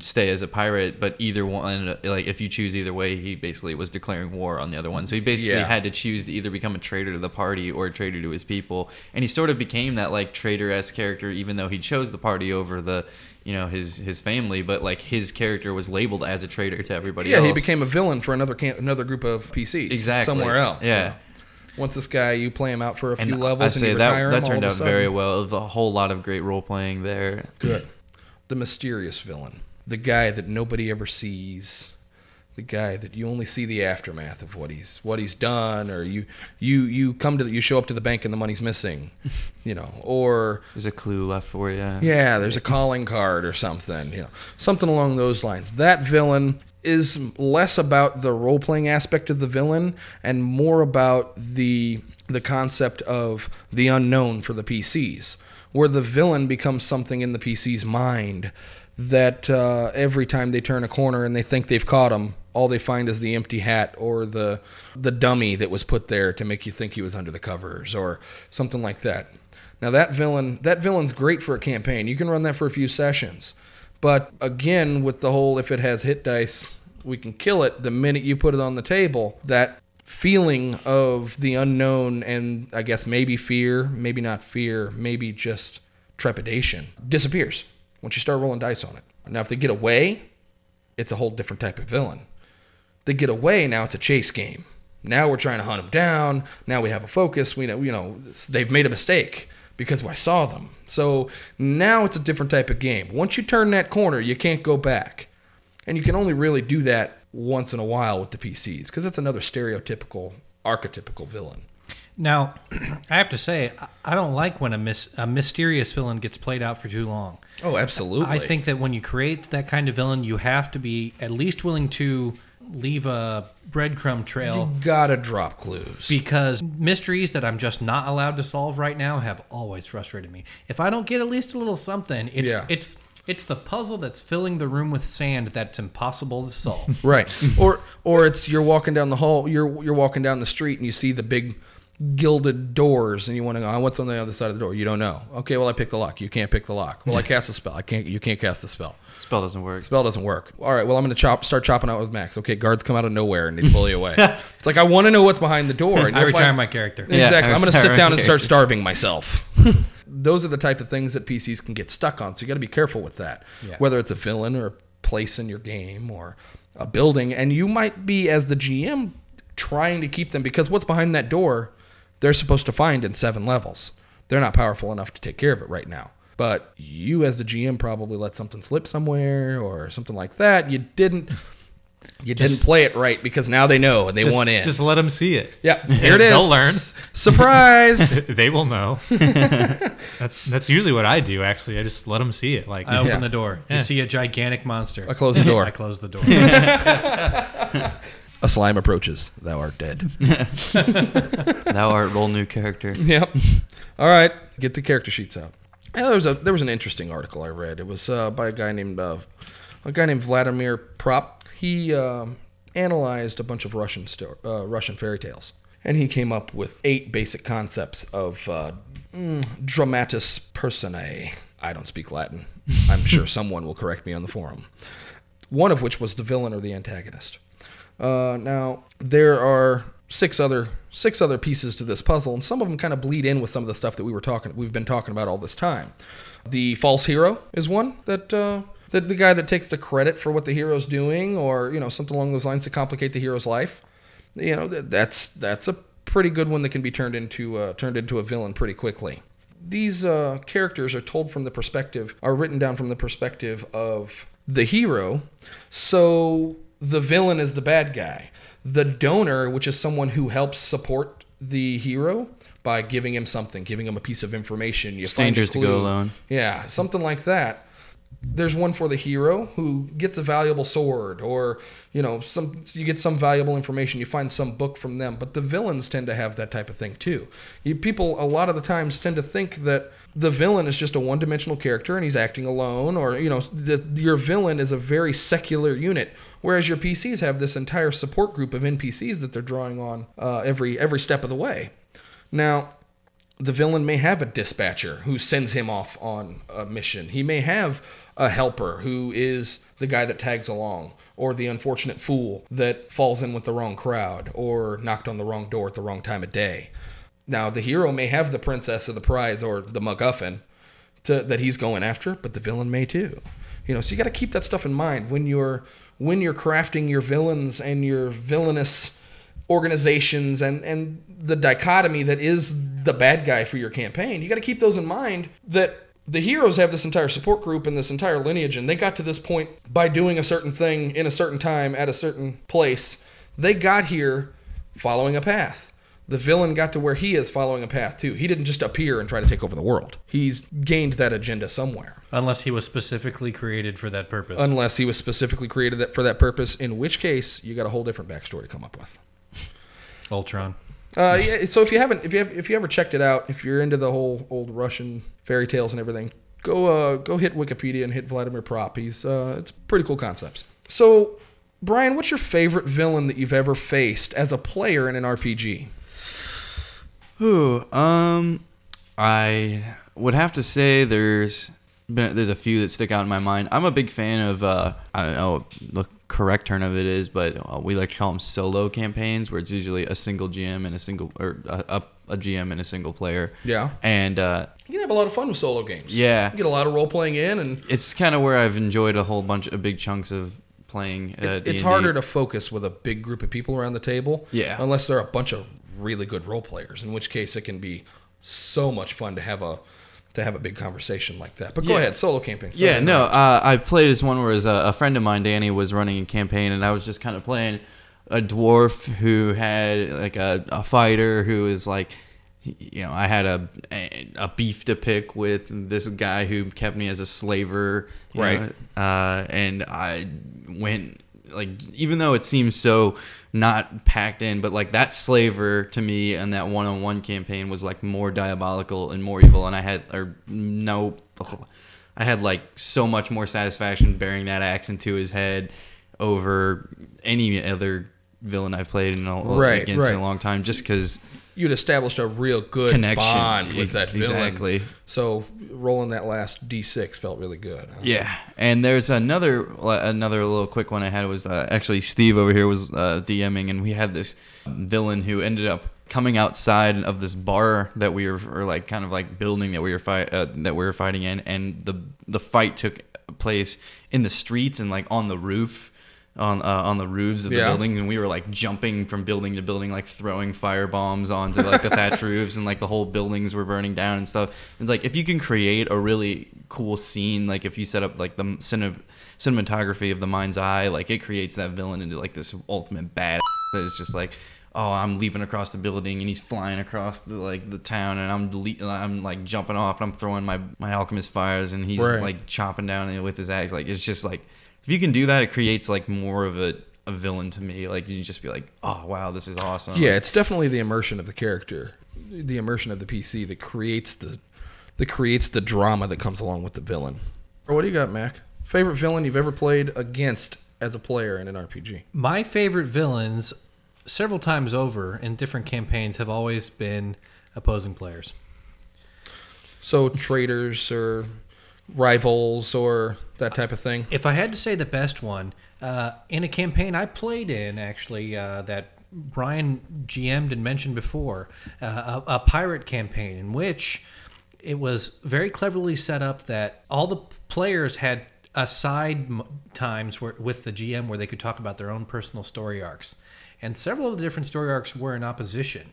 stay as a pirate, but either one, like if you choose either way, he basically was declaring war on the other one. So he basically Yeah. had to choose to either become a traitor to the party or a traitor to his people, and he sort of became that like traitor esque character, even though he chose the party over the, you know, his his family. But like his character was labeled as a traitor to everybody Yeah, else. he became a villain for another camp, another group of PCs. Exactly. Somewhere else. Yeah. So once this guy, you play him out for a few and levels I and say you that that turned out very well. It was a whole lot of great role playing there. Good. The mysterious villain. The guy that nobody ever sees. The guy that you only see the aftermath of what he's what he's done, or you you you come to the, you show up to the bank and the money's missing, you know, or There's a clue left for you. yeah, there's a calling card or something, you know, something along those lines. That villain is less about the role playing aspect of the villain and more about the the concept of the unknown for the PCs, where the villain becomes something in the PC's mind that uh, every time they turn a corner and they think they've caught him, all they find is the empty hat or the the dummy that was put there to make you think he was under the covers or something like that. Now that villain, that villain's great for a campaign. You can run that for a few sessions. But again, with the whole if it has hit dice, we can kill it the minute you put it on the table. That feeling of the unknown and I guess maybe fear, maybe not fear, maybe just trepidation disappears once you start rolling dice on it. Now if they get away, it's a whole different type of villain. They get away, now it's a chase game. Now we're trying to hunt them down. Now we have a focus. We know, you know, they've made a mistake because I saw them. So now it's a different type of game. Once you turn that corner, you can't go back. And you can only really do that once in a while with the PCs because that's another stereotypical, archetypical villain. Now, I have to say, I- don't like when a, mis- a mysterious villain gets played out for too long. Oh, absolutely. I think that when you create that kind of villain, you have to be at least willing to leave a breadcrumb trail you gotta drop clues. because mysteries that I'm just not allowed to solve right now have always frustrated me. If I don't get at least a little something, it's Yeah. it's it's the puzzle that's filling the room with sand that's impossible to solve. Right. or or it's you're walking down the hall, you're you're walking down the street and you see the big gilded doors and you want to go, "Oh, what's on the other side of the door? You don't know. Okay, well I picked the lock. You can't pick the lock. Well, I cast a spell. I can't you can't cast the spell. Spell doesn't work. Spell doesn't work. All right, well I'm going to chop start chopping out with Max. Okay, guards come out of nowhere and they pull you away. it's like I want to know what's behind the door. And I you'll retire find- my character. Exactly. I I'm going to sit down and start starving myself. Those are the type of things that PCs can get stuck on. So you got to be careful with that. Yeah. Whether it's a villain or a place in your game or a building, and you might be as the GM trying to keep them because what's behind that door, they're supposed to find in seven levels. They're not powerful enough to take care of it right now. But you, as the GM, probably let something slip somewhere or something like that. You didn't. You didn't play it right because now they know and they just, want in. Just let them see it. yeah, here it is. They'll learn. Surprise! they will know. that's that's usually what I do. Actually, I just let them see it. Like I open Yeah. the door. You Yeah. see a gigantic monster. I close the door. I close the door. A slime approaches. Thou art dead. Thou art roll new character. yep. All right. Get the character sheets out. Yeah, there was a there was an interesting article I read. It was uh, by a guy named uh, a guy named Vladimir Propp. He um, analyzed a bunch of Russian sto- uh, Russian fairy tales, and he came up with eight basic concepts of uh, mm, dramatis personae. I don't speak Latin. I'm sure someone will correct me on the forum. One of which was the villain or the antagonist. Uh, now there are six other six other pieces to this puzzle, and some of them kind of bleed in with some of the stuff that we were talking we've been talking about all this time. The false hero is one that uh, that the guy that takes the credit for what the hero's doing, or you know something along those lines to complicate the hero's life. You know th- that's that's a pretty good one that can be turned into uh, turned into a villain pretty quickly. These uh, characters are told from the perspective are written down from the perspective of the hero, so the villain is the bad guy. The donor, which is someone who helps support the hero by giving him something, giving him a piece of information. You It's dangerous to go alone. Yeah, something like that. There's one for the hero who gets a valuable sword, or you know, some you get some valuable information. You find some book from them, but the villains tend to have that type of thing too. You, people a lot of the times tend to think that the villain is just a one-dimensional character and he's acting alone, or you know, the, your villain is a very secular unit, whereas your PCs have this entire support group of NPCs that they're drawing on uh, every every step of the way. Now, the villain may have a dispatcher who sends him off on a mission. He may have a helper who is the guy that tags along, or the unfortunate fool that falls in with the wrong crowd, or knocked on the wrong door at the wrong time of day. Now, the hero may have the princess of the prize or the MacGuffin to, that he's going after, but the villain may too. You know, so you got to keep that stuff in mind when you're when you're crafting your villains and your villainous organizations and and the dichotomy that is the bad guy for your campaign. You got to keep those in mind that the heroes have this entire support group and this entire lineage and they got to this point by doing a certain thing in a certain time at a certain place. They got here following a path the villain got to where he is following a path too. He didn't just appear and try to take over the world. He's gained that agenda somewhere. Unless he was specifically created for that purpose. Unless he was specifically created that- for that purpose, in which case you got a whole different backstory to come up with. Ultron. Uh, yeah, so if you haven't, if you have, if you ever checked it out, if you're into the whole old Russian fairy tales and everything, go uh, go hit Wikipedia and hit Vladimir Propp. He's uh, it's pretty cool concepts. So, Bryan, what's your favorite villain that you've ever faced as a player in an RPG? Ooh, um, I would have to say there's been, there's a few that stick out in my mind. I'm a big fan of uh, I don't know the correct term of it is, but uh, we like to call them solo campaigns, where it's usually a single GM and a single or a, a, a GM and a single player. Yeah. And uh, You can have a lot of fun with solo games. Yeah. You get a lot of role playing in, and it's kind of where I've enjoyed a whole bunch of big chunks of playing. Uh, it's, it's harder to focus with a big group of people around the table. Yeah. Unless they're a bunch of really good role players, in which case it can be so much fun to have a to have a big conversation like that. But go Yeah. ahead, solo camping. Yeah, no, uh, I played this one where a, a friend of mine, Danny, was running a campaign, and I was just kind of playing a dwarf who had like a, a fighter who is like, you know, I had a a beef to pick with this guy who kept me as a slaver, Right. know, uh, and I went like even though it seems so not packed in but like that slaver to me and that one-on-one campaign was like more diabolical and more evil and i had or no i had like so much more satisfaction bearing that axe into his head over any other villain i've played in a, Right, against in a long time just because You'd established a real good Connection. bond with Ex- that villain. exactly. So rolling that last d6 felt really good. Yeah, and there's another another little quick one I had was uh, actually Steve over here was uh, DMing, and we had this villain who ended up coming outside of this bar that we were or like kind of like building that we were fight uh, that we were fighting in, and the the fight took place in the streets and like on the roof. On, uh, on the roofs of the Yeah. building, and we were like jumping from building to building, like throwing fire bombs onto like the thatch roofs, and like the whole buildings were burning down and stuff. It's like if you can create a really cool scene, like if you set up like the cine- cinematography of the mind's eye, like it creates that villain into like this ultimate bad that is just like, oh, I'm leaping across the building and he's flying across the like the town and I'm le- I'm like jumping off and I'm throwing my my alchemist fires and he's Right. like chopping down with his axe. Like it's just like if you can do that, it creates like more of a a villain to me. Like you just be like, oh wow, this is awesome. Yeah, it's definitely the immersion of the character, the immersion of the PC that creates the that creates the drama that comes along with the villain. What do you got, Mack? Favorite villain you've ever played against as a player in an RPG? My favorite villains, several times over in different campaigns, have always been opposing players. So traitors or rivals or that type of thing. If I had to say the best one, uh, in a campaign I played in, actually, uh, that Bryan GM'd and mentioned before, uh, a, a pirate campaign in which it was very cleverly set up that all the players had aside times where, with the GM where they could talk about their own personal story arcs. And several of the different story arcs were in opposition.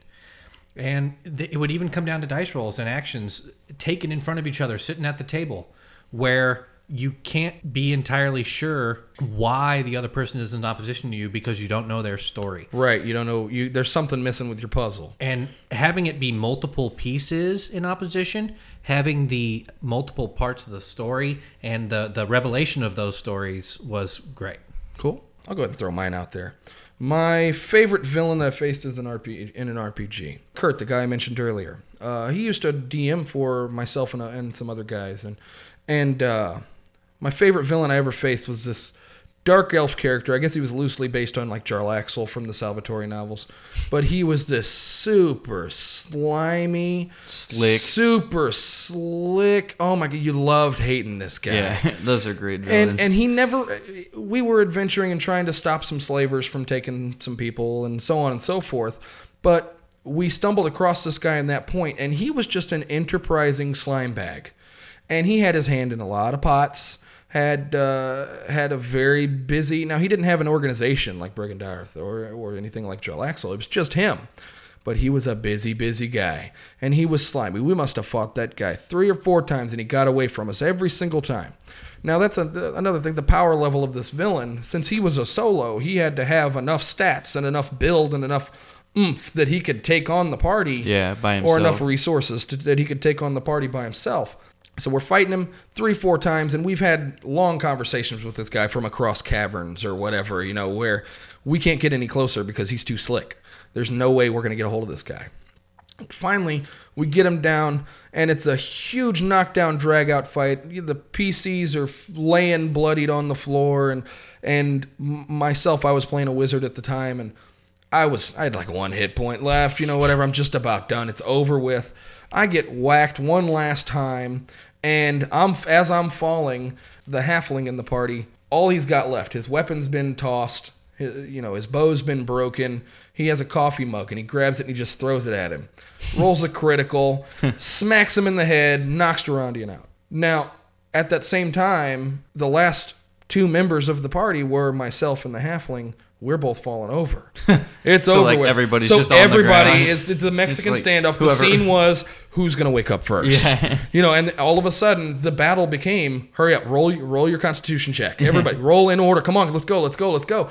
And it would even come down to dice rolls and actions taken in front of each other, sitting at the table, where you can't be entirely sure why the other person is in opposition to you because you don't know their story. Right, you don't know you there's something missing with your puzzle. And having it be multiple pieces in opposition, having the multiple parts of the story and the, the revelation of those stories was great. Cool. I'll go ahead and throw mine out there. My favorite villain that I faced is an RP in an RPG. Kurt, the guy I mentioned earlier. Uh, he used to DM for myself and, uh, and some other guys, and and uh, my favorite villain I ever faced was this dark elf character. I guess he was loosely based on like Jarlaxle from the Salvatore novels, but he was this super slimy, Slick. super slick. Oh my god, you loved hating this guy. Yeah, those are great villains. And and he never. We were adventuring and trying to stop some slavers from taking some people and so on and so forth, but we stumbled across this guy in that point, and he was just an enterprising slime bag, and he had his hand in a lot of pots. Had uh, had a very busy. Now he didn't have an organization like Bregan D'aerthe or or anything like Jarlaxle. It was just him but he was a busy, busy guy. And he was slimy. We must have fought that guy three or four times, and he got away from us every single time. Now, that's a, another thing the power level of this villain. Since he was a solo, he had to have enough stats and enough build and enough oomph that he could take on the party. Yeah, by himself. Or enough resources to, that he could take on the party by himself. So we're fighting him three, four times, and we've had long conversations with this guy from across caverns or whatever, you know, where we can't get any closer because he's too slick. There's no way we're going to get a hold of this guy. Finally, we get him down, and it's a huge knockdown, drag out fight. The PCs are laying bloodied on the floor, and and myself, I was playing a wizard at the time, and I was I had like one hit point left, you know, whatever. I'm just about done. It's over with. I get whacked one last time, and I'm as I'm falling, the halfling in the party, all he's got left, his weapon's been tossed, his, you know, his bow's been broken. He has a coffee mug and he grabs it and he just throws it at him. Rolls a critical, smacks him in the head, knocks Durandian out. Now, at that same time, the last two members of the party were myself and the halfling. We're both falling over. It's over. So, over like, with. everybody's so just on the So everybody ground. is it's a Mexican like, standoff. whoever- The scene was who's gonna wake up first. Yeah. You know, and all of a sudden the battle became hurry up, roll roll your constitution check. Everybody roll in order. Come on, let's go, let's go, let's go.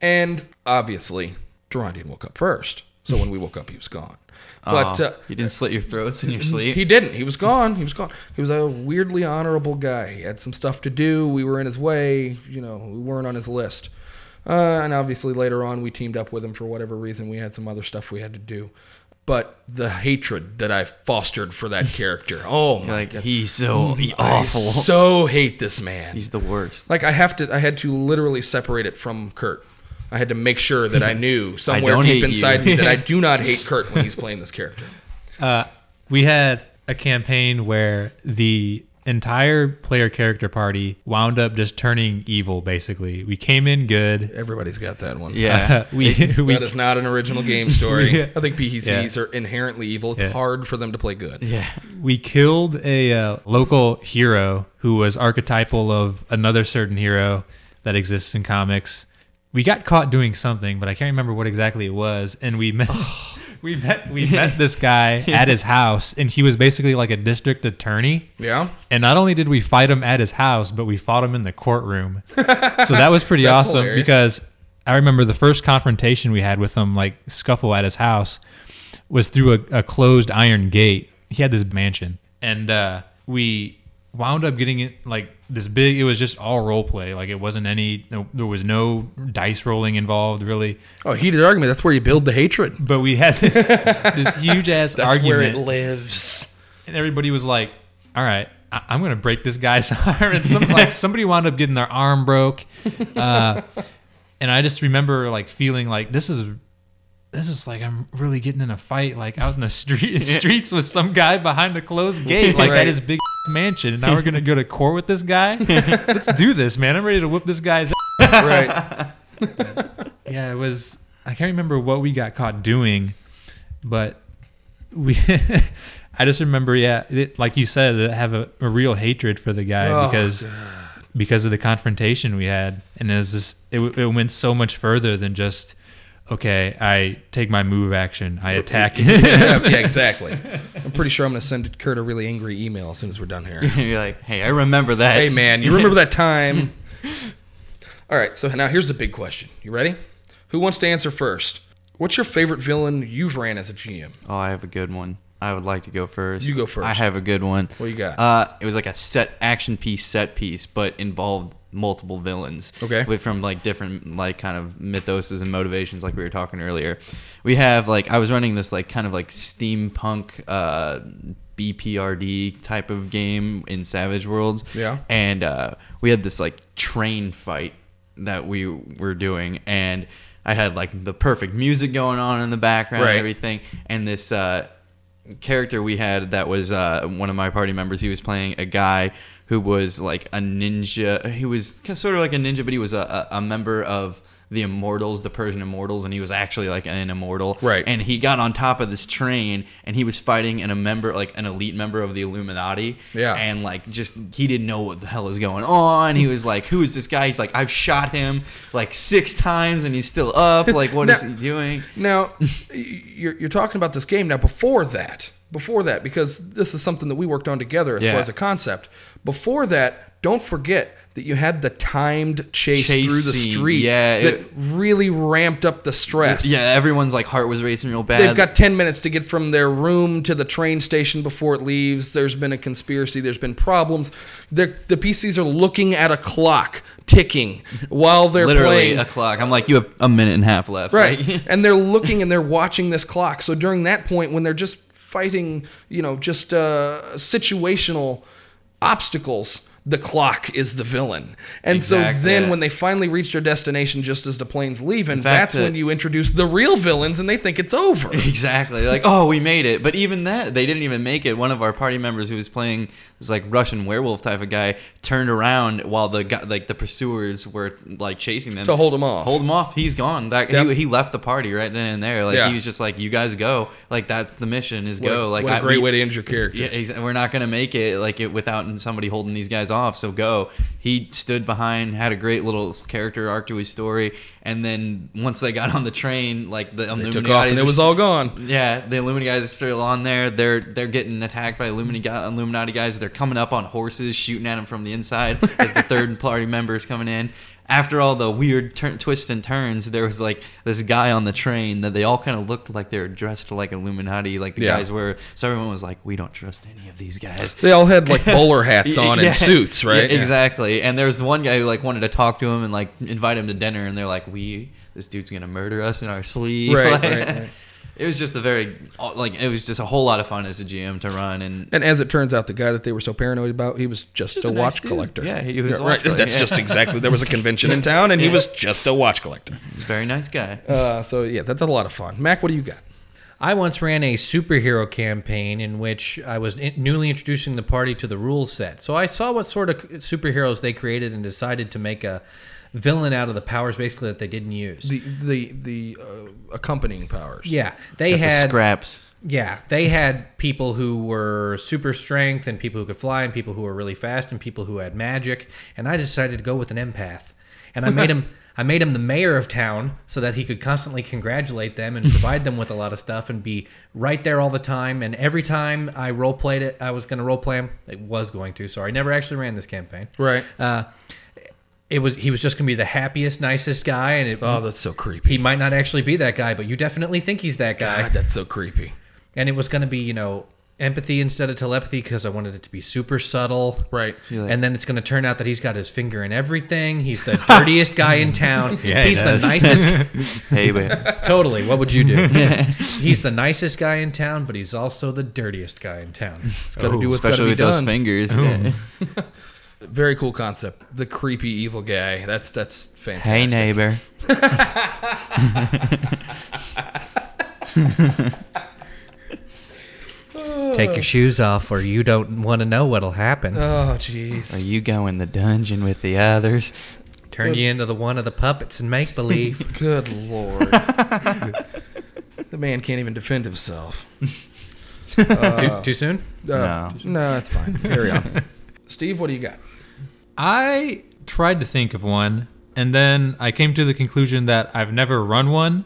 And obviously, Durandian woke up first. So when we woke up, he was gone. But Aw, uh, you didn't slit your throats in your sleep. he didn't. He was gone. He was gone. He was a weirdly honorable guy. He had some stuff to do. We were in his way. You know, we weren't on his list. Uh, and obviously later on, we teamed up with him for whatever reason. We had some other stuff we had to do. But the hatred that I fostered for that character, oh my like god, he's so he I awful. so hate this man. he's the worst. Like I have to, I had to literally separate it from Kurt. I had to make sure that I knew somewhere don't deep hate you. inside me that I do not hate Kurt when he's playing this character. Uh, we had a campaign where the entire player character party wound up just turning evil. Basically, we came in good. Everybody's got that one. Yeah. we we that is not an original game story. Yeah. I think PCs are inherently evil. It's Yeah. hard for them to play good. yeah. we killed a uh, local hero who was archetypal of another certain hero that exists in comics. We got caught doing something, but I can't remember what exactly it was. And we met, we met, we met this guy at his house, and he was basically like a district attorney. Yeah. And not only did we fight him at his house, but we fought him in the courtroom. so that was pretty awesome hilarious. because I remember the first confrontation we had with him, like scuffle at his house, was through a, a closed iron gate. He had this mansion, and uh, we wound up getting it like this big. It was just all role play. Like it wasn't any. There was no dice rolling involved really. Oh, heated argument. That's where you build the hatred. But we had this this huge ass That's argument where it lives. and everybody was like, "All right, I- I'm gonna break this guy's arm." And some like somebody wound up getting their arm broke, uh, and I just remember like feeling like this is this is like I'm really getting in a fight like out in the street streets with some guy behind a closed gate like Right. at his big mansion, and now we're gonna go to court with this guy. Let's do this, man! I'm ready to whip this guy's. ass. right. Yeah, it was. I can't remember what we got caught doing, but we. I just remember, yeah, it, like you said, I have a, a real hatred for the guy Oh, because because of the confrontation we had, and it was just it, it went so much further than just okay, I take my move action, I attack. yeah, yeah, exactly. I'm pretty sure I'm going to send Kurt a really angry email as soon as we're done here. You're like, hey, I remember that. hey, man, you remember that time? All right, so now here's the big question. You ready? Who wants to answer first? What's your favorite villain you've ran as a GM? Oh, I have a good one. I would like to go first. You go first. I have a good one. What you got? Uh, it was like a set action piece, set piece, but involved multiple villains. Okay. With from like different like kind of mythoses and motivations, like we were talking earlier. We have like I was running this like kind of like steampunk uh, BPRD type of game in Savage Worlds. Yeah. And uh, we had this like train fight that we were doing, and I had like the perfect music going on in the background Right. and everything, and this uh, character we had that was uh, one of my party members. He was playing a guy who was like a ninja. He was sort of like a ninja, but he was a, a, member of the Immortals, the Persian Immortals, and he was actually like an immortal. Right. And he got on top of this train, and he was fighting an, a member, like an elite member of the Illuminati. Yeah. And like just he didn't know what the hell is going on. He was like, "Who is this guy?" He's like, "I've shot him like six times, and he's still up. Like, what is Now- he doing?" Now, you're, you're talking about this game. Now, before that, before that, because this is something that we worked on together as Yeah. far as a concept. Before that, don't forget that you had the timed chase, through the street yeah, that it- really ramped up the stress. Yeah, everyone's like heart was racing real bad. They've got 10 minutes to get from their room to the train station before it leaves. There's been a conspiracy. There's been problems. They're, the PCs are looking at a clock ticking while they're literally playing. a clock. I'm like, you have a minute and a half left. Right. And they're looking and they're watching this clock. So during that point, when they're just fighting, you know, just uh, situational obstacles, the clock is the villain. And so then when they finally reach their destination just as the plane's leaving, fact, that's when you introduce the real villains and they think it's over. exactly. Like, oh, we made it. But even that, they didn't even make it. One of our party members who was playing this like Russian werewolf type of guy turned around while the guy, like the pursuers were like chasing them To hold 'em off. Hold him off. He's gone. That Yep. he, he left the party right then and there. Like Yeah. he was just like, you guys go. Like that's the mission is What a- go. like what a I- great we- way to end your character. Yeah, we're not gonna make it like it without somebody holding these guys off. So go. He stood behind, had a great little character arc to his story, and then once they got on the train, like the They Illuminati took off and it was all gone. yeah, the Illuminati guys are still on there. They're they're getting attacked by Illuminati Illuminati guys. They're coming up on horses, shooting at them from the inside as the third party member is coming in. After all the weird turn, twists and turns, there was like this guy on the train that they all kind of looked like they were dressed like Illuminati, like the Yeah. guys were. So everyone was like, "We don't trust any of these guys." They all had like bowler hats on Yeah. and suits, right? Yeah, exactly. And there's one guy who like wanted to talk to him and like invite him to dinner, and they're like, "We, this dude's gonna murder us in our sleep." Right, Like, right, right. It was just a very like it was just a whole lot of fun as a GM to run, and And as it turns out, the guy that they were so paranoid about, he was just, Just a, a nice watch dude. collector. Yeah, he was a right. collector, That's yeah. just exactly. There was a convention in town, and he was just a watch collector. very nice guy. Uh, so yeah, that's a lot of fun. Mack, what do you got? I once ran a superhero campaign in which I was in- newly introducing the party to the rule set. So I saw what sort of superheroes they created and decided to make a villain out of the powers basically that they didn't use. The the the uh, accompanying powers. yeah, they Got the had scraps. yeah, they had people who were super strength and people who could fly and people who were really fast and people who had magic. And I decided to go with an empath. And I made him I made him the mayor of town so that he could constantly congratulate them and provide them with a lot of stuff and be right there all the time. And every time I role played it, I was going to role play him. It was going to. Sorry, I never actually ran this campaign. Right. Uh, it was he was just going to be the happiest, nicest guy, and it, Oh, that's so creepy. he might not actually be that guy, but you definitely think he's that guy God, that's so creepy. and it was going to be you know empathy instead of telepathy because I wanted it to be super subtle. Right. Like- And then it's going to turn out that he's got his finger in everything. He's the dirtiest guy in town. Yeah, he he's the does. nicest. hey, but totally. What would you do? he's the nicest guy in town, but he's also the dirtiest guy in town. It's got to do what's got to especially be with those fingers. yeah. Very cool concept. The creepy evil guy. That's that's fantastic. Hey, neighbor. Take your shoes off, or you don't want to know what'll happen. Oh, jeez. Are jeez. you going the dungeon with the others? Turn you into the one of the puppets and make believe. Good lord. the man can't even defend himself. too, too soon? Uh, No. no, that's fine. Carry on. Steve, what do you got? I tried to think of one, and then I came to the conclusion that I've never run one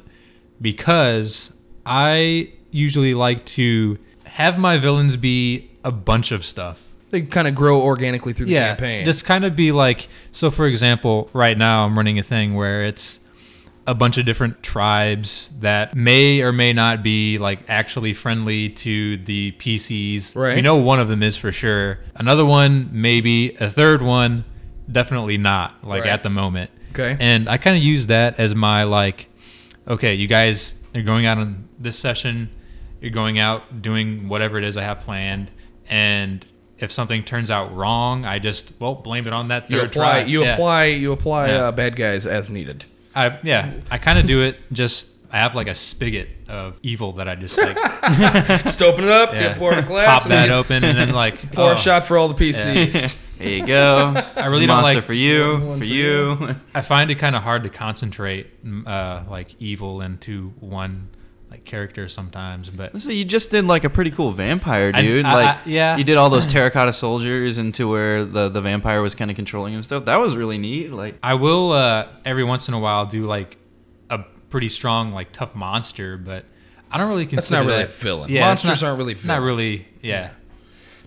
because I usually like to have my villains be a bunch of stuff. They kind of grow organically through the yeah, campaign. just kind of be like. So, for example, right now I'm running a thing where it's a bunch of different tribes that may or may not be like actually friendly to the PCs. Right. We know one of them is for sure. Another one, maybe. A third one, definitely not. Like Right. at the moment. Okay. And I kind of use that as my like, okay, you guys are going out on this session. You're going out doing whatever it is I have planned, and if something turns out wrong, I just well blame it on that You third apply, try. you Yeah. apply, you apply Yeah. uh, bad guys as needed. I yeah, I kind of do it. Just I have like a spigot of evil that I just like Just open it up, yeah, get pour a glass, pop and that then open, and then like pour oh, a shot for all the PCs. There you go. I really really don't monster like- for you, for for you. I find it kind of hard to concentrate uh, like evil into one like character sometimes, but So you just did like a pretty cool vampire, dude. I- like, I- yeah. you did all those terracotta soldiers into where the the vampire was kind of controlling him stuff. That was really neat. Like, I will uh, every once in a while do like a pretty strong like tough monster, but I don't really consider That's consider not really that- a villain. Yeah, Monsters not- aren't really Not really. Yeah.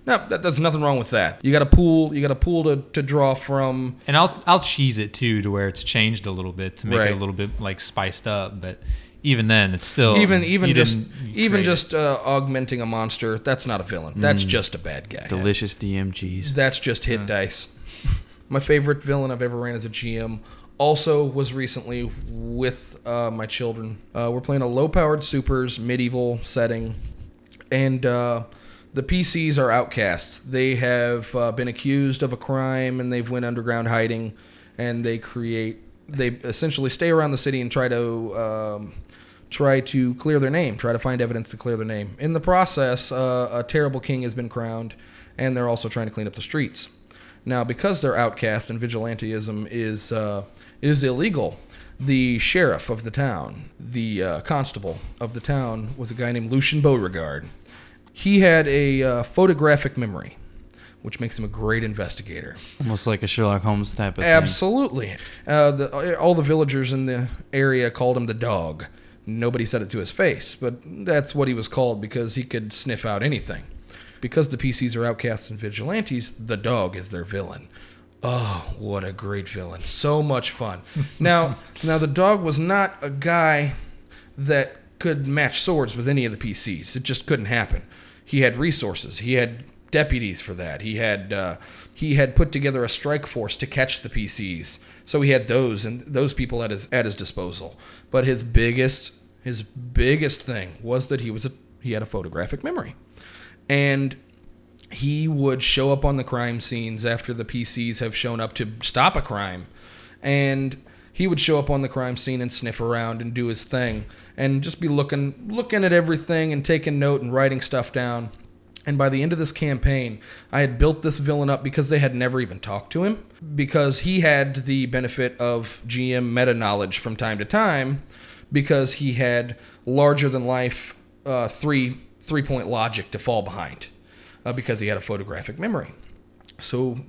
No, that, there's nothing wrong with that. You got a pool. You got a pool to, to draw from. And I'll I'll cheese it too to where it's changed a little bit to make Right. it a little bit like spiced up, but even then it's still even even just even just uh, augmenting a monster. That's not a villain. That's just a bad guy. delicious DMGs. That's just hit dice. My favorite villain I've ever ran as a GM also was recently with uh, my children. Uh, we're playing a low-powered supers medieval setting, and uh, the PCs are outcasts. They have uh, been accused of a crime, and they've went underground hiding, and they create. They essentially stay around the city and try to. Um, try to clear their name, try to find evidence to clear their name. In the process, uh, a terrible king has been crowned, and they're also trying to clean up the streets. Now, because they're outcast and vigilanteism is uh, is illegal, the sheriff of the town, the uh, constable of the town, was a guy named Lucian Beauregard. He had a uh, photographic memory, which makes him a great investigator. Almost like a Sherlock Holmes type of thing. Absolutely. Uh, all the villagers in the area called him the dog. Nobody said it to his face, but that's what he was called because he could sniff out anything. Because the PCs are outcasts and vigilantes, the dog is their villain. Oh, what a great villain. So much fun. now, now the dog was not a guy that could match swords with any of the PCs. It just couldn't happen. He had resources. He had deputies for that. He had uh, he had put together a strike force to catch the PCs. So he had those and those people at his at his disposal. But his biggest his biggest thing was that he was a he had a photographic memory, and he would show up on the crime scenes after the PCs have shown up to stop a crime, and he would show up on the crime scene and sniff around and do his thing and just be looking looking at everything and taking note and writing stuff down. And by the end of this campaign, I had built this villain up because they had never even talked to him. Because he had the benefit of GM meta knowledge from time to time because he had larger than life uh, three three point logic to fall behind uh, because he had a photographic memory. So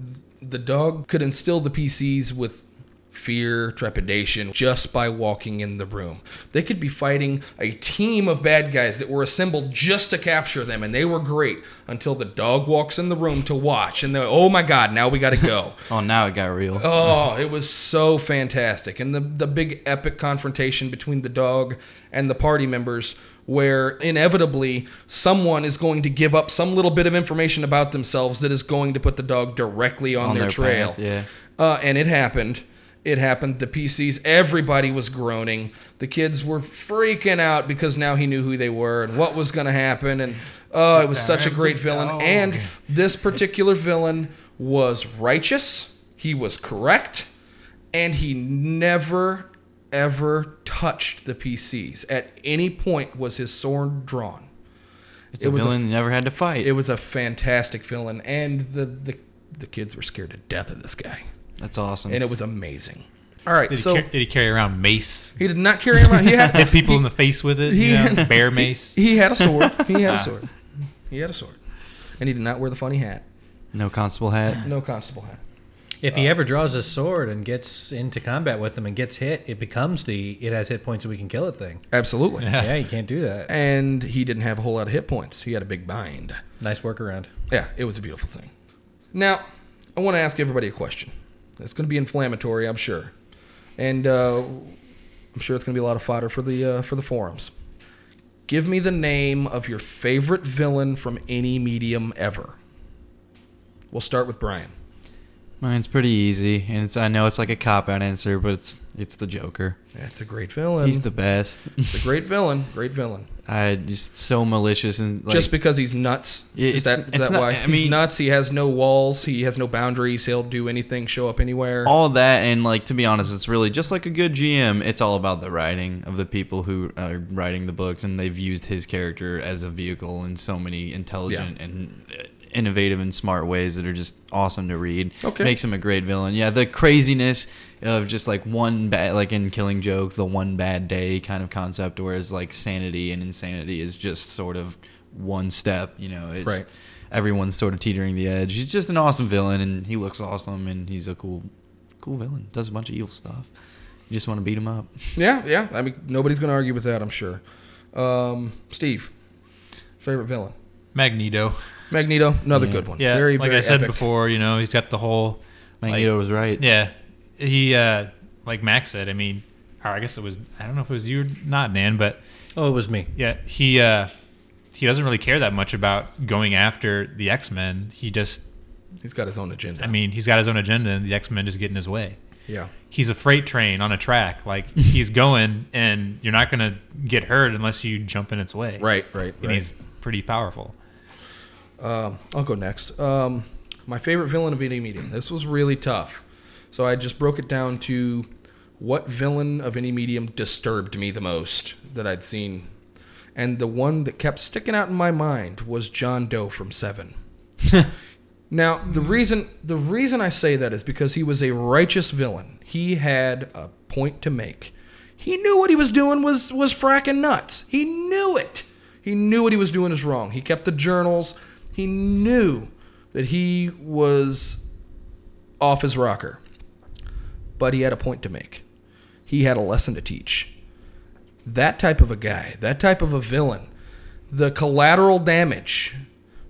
the dog could instill the PCs with fear, trepidation just by walking in the room. They could be fighting a team of bad guys that were assembled just to capture them, and they were great until the dog walks in the room to watch, and they're, oh my god, now we got to go. Oh, now it got real. Oh, it was so fantastic. And the the big epic confrontation between the dog and the party members where inevitably someone is going to give up some little bit of information about themselves that is going to put the dog directly on, On their, their trail. path, yeah. Uh, and it happened. It happened. The PCs, everybody was groaning. The kids were freaking out because now he knew who they were and what was going to happen. And oh, it was such a great villain. And this particular villain was righteous. He was correct, and he never ever touched the PCs. At any point was his sword drawn. It's it a was a- villain you never had to fight. It was a fantastic villain, and the the, the kids were scared to death of this guy, That's awesome. and it was amazing. All right, Did, so he, car- did he carry around mace? he did not carry around. He had Hit people in the face with it? he you know, had- bear mace. He had a sword. He had a Ah. sword. He had a sword, and he did not wear the funny hat. no constable hat. No constable hat. If he ever draws his sword and gets into combat with them and gets hit, it becomes the it has hit points and we can kill it thing. Absolutely. Yeah. Yeah, you can't do that. And he didn't have a whole lot of hit points. He had a big bind. Nice workaround. Yeah, it was a beautiful thing. Now, I want to ask everybody a question. It's going to be inflammatory, I'm sure, and uh, I'm sure it's going to be a lot of fodder for the uh, for the forums. Give me the name of your favorite villain from any medium ever. We'll start with Bryan. Mine's pretty easy, and it's I know it's like a cop out answer, but it's it's the Joker. That's a great villain. He's the best. It's a great villain. Great villain. I just so malicious and like, Just because he's nuts. Yeah, is that, is that not- why? I he's mean- nuts. He has no walls. He has no boundaries. He'll do anything, show up anywhere. all that and like to be honest it's really just like a good gm it's all about the writing of the people who are writing the books and they've used his character as a vehicle in so many intelligent and uh, innovative and smart ways that are just awesome to read Okay. makes him a great villain yeah the craziness of just like one bad like in killing joke the one bad day kind of concept whereas like sanity and insanity is just sort of one step you know it's, Right. everyone's sort of teetering the edge. He's just an awesome villain, and he looks awesome, and he's a cool, cool villain. Does a bunch of evil stuff. You just want to beat him up. yeah, yeah. I mean, nobody's going to argue with that, I'm sure. Um, Steve, favorite villain? Magneto. Magneto, another Yeah. good one. Yeah, very, like very I said epic. before, you know, he's got the whole. Magneto was right. Yeah, he uh, like Max said. I mean, or I guess it was. I don't know if it was you or not, Dan, but Oh, it was me. yeah, he uh, he doesn't really care that much about going after the X Men. He just, He's got his own agenda. I mean, he's got his own agenda, and the X Men just get in his way. yeah. He's a freight train on a track. Like he's going, and you're not gonna get hurt unless you jump in its way. Right, right, And right. he's pretty powerful. Um, I'll go next. Um, my favorite villain of any medium. This was really tough. So I just broke it down to what villain of any medium disturbed me the most that I'd seen. And the one that kept sticking out in my mind was John Doe from Seven. now, the reason the reason I say that is because he was a righteous villain. He had a point to make. He knew what he was doing was was fracking nuts. He knew it. He knew what he was doing is wrong. He kept the journals. He knew that he was off his rocker. But he had a point to make. He had a lesson to teach. That type of a guy, that type of a villain, the collateral damage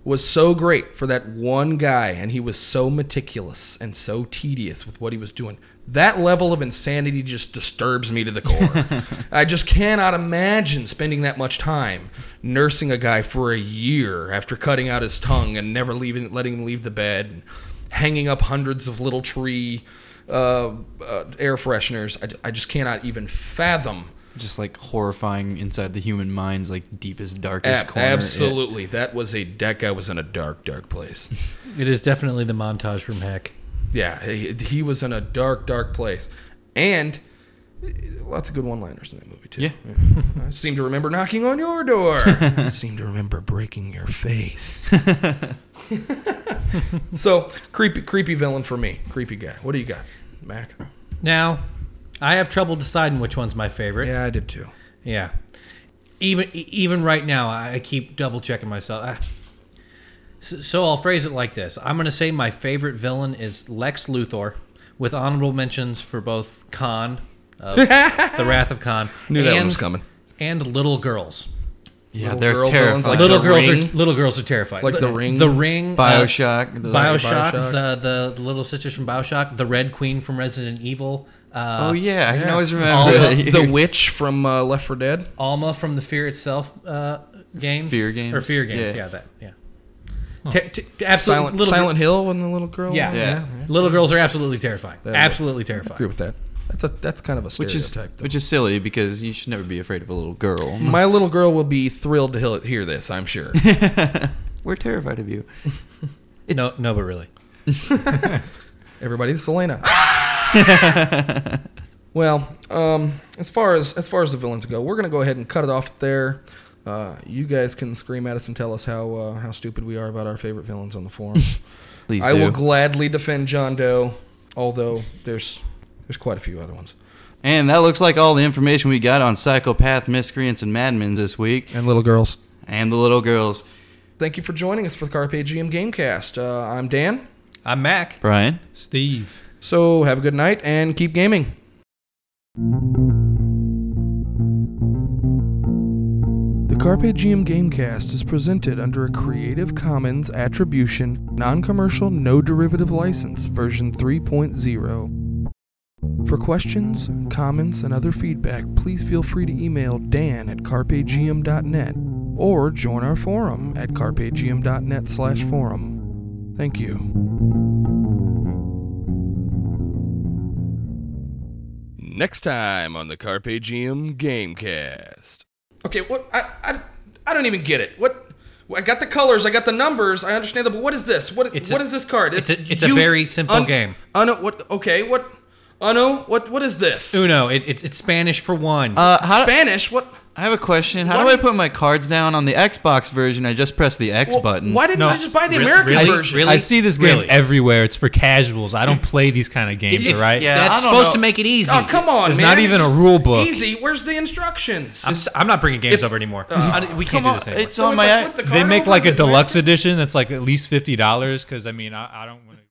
was so great for that one guy, and he was so meticulous and so tedious with what he was doing. That level of insanity just disturbs me to the core. I just cannot imagine spending that much time nursing a guy for a year after cutting out his tongue and never leaving, letting him leave the bed, and hanging up hundreds of little tree uh, uh, air fresheners. I, I just cannot even fathom. Just like horrifying inside the human mind's like deepest, darkest Ab- corner. Yeah. absolutely, that was a that guy was in a dark, dark place. It is definitely the montage from Heck. Yeah, he, he was in a dark, dark place, and lots of good one-liners in that movie too. Yeah. I seem to remember knocking on your door. I seem to remember breaking your face. so creepy, creepy villain for me. Creepy guy. What do you got, Mack? Now, I have trouble deciding which one's my favorite. Yeah, I did too. Yeah. Even even right now, I I keep double checking myself. Ah. So, so I'll phrase it like this: I'm going to say my favorite villain is Lex Luthor, with honorable mentions for both Khan, of the Wrath of Khan, Knew that and, one was coming. and little girls. Yeah, Little they're girl terrifying. like little The girls Ring? are little girls are terrified. Like The Ring? the ring, uh, Bioshock. those- Bioshock, Bioshock. The, the the little sisters from Bioshock, the Red Queen from Resident Evil. Uh, oh yeah, I can yeah. always All remember. The witch from uh, Left 4 Dead. Alma from the Fear Itself uh, games. Fear games? Or Fear games, yeah, Yeah. that, yeah. Te- te- absolutely, Silent, little, Silent Hill and the little girl. Yeah. Yeah. little girls are absolutely terrifying. That- absolutely I agree with that. That's a that's kind of a which is though. which is silly because you should never be afraid of a little girl. My little girl will be thrilled to hear- hear this. I'm sure. We're terrified of you. No, no, but really. Everybody, this is Elena. well, um, as far as as far as the villains go, we're gonna go ahead and cut it off there. Uh, you guys can scream at us and tell us how uh, how stupid we are about our favorite villains on the forum. Please I do. will gladly defend John Doe, although there's there's quite a few other ones. and that looks like all the information we got on psychopath, miscreants, and madmen this week, And little girls. and the little girls. Thank you for joining us for the Carpe GM Gamecast. Uh, I'm Dan. I'm Mack. Bryan. Steve. So have a good night and keep gaming. Carpe GM Gamecast is presented under a Creative Commons Attribution, Non Commercial, No Derivative License, version 3.0. For questions, comments, and other feedback, please feel free to email dan at carpegm.net or join our forum at carpegm.net slash forum. Thank you. Next time on the Carpe GM Gamecast. Okay, what? I, I, I don't even get it. What? I got the colors, I got the numbers, I understand that, but what is this? What? It's what a- is this card? it's a- it's a very simple game. Uno, what? Okay, what? Uno, what? What is this? Uno. It, it, it's Spanish for one. Uh, how, Spanish. What? I have a question. How Why do I put my cards down on the Xbox version? I just press the X Well, button. Why didn't No, I just buy the re- American really? version? Really? I see this game Really? everywhere. It's for casuals. I don't play these kind of games, right? It's- all right? yeah. I That's don't supposed know. to make it easy. Oh come on, There's man! not even a rule book. Easy. Where's the instructions? I'm, s- I'm not bringing games If- over anymore. Uh, I- we can't Come do on, this anymore. it's So on if my. I flip the They make over, like is a it deluxe American? edition that's like at least fifty dollars. Because I mean, I, I don't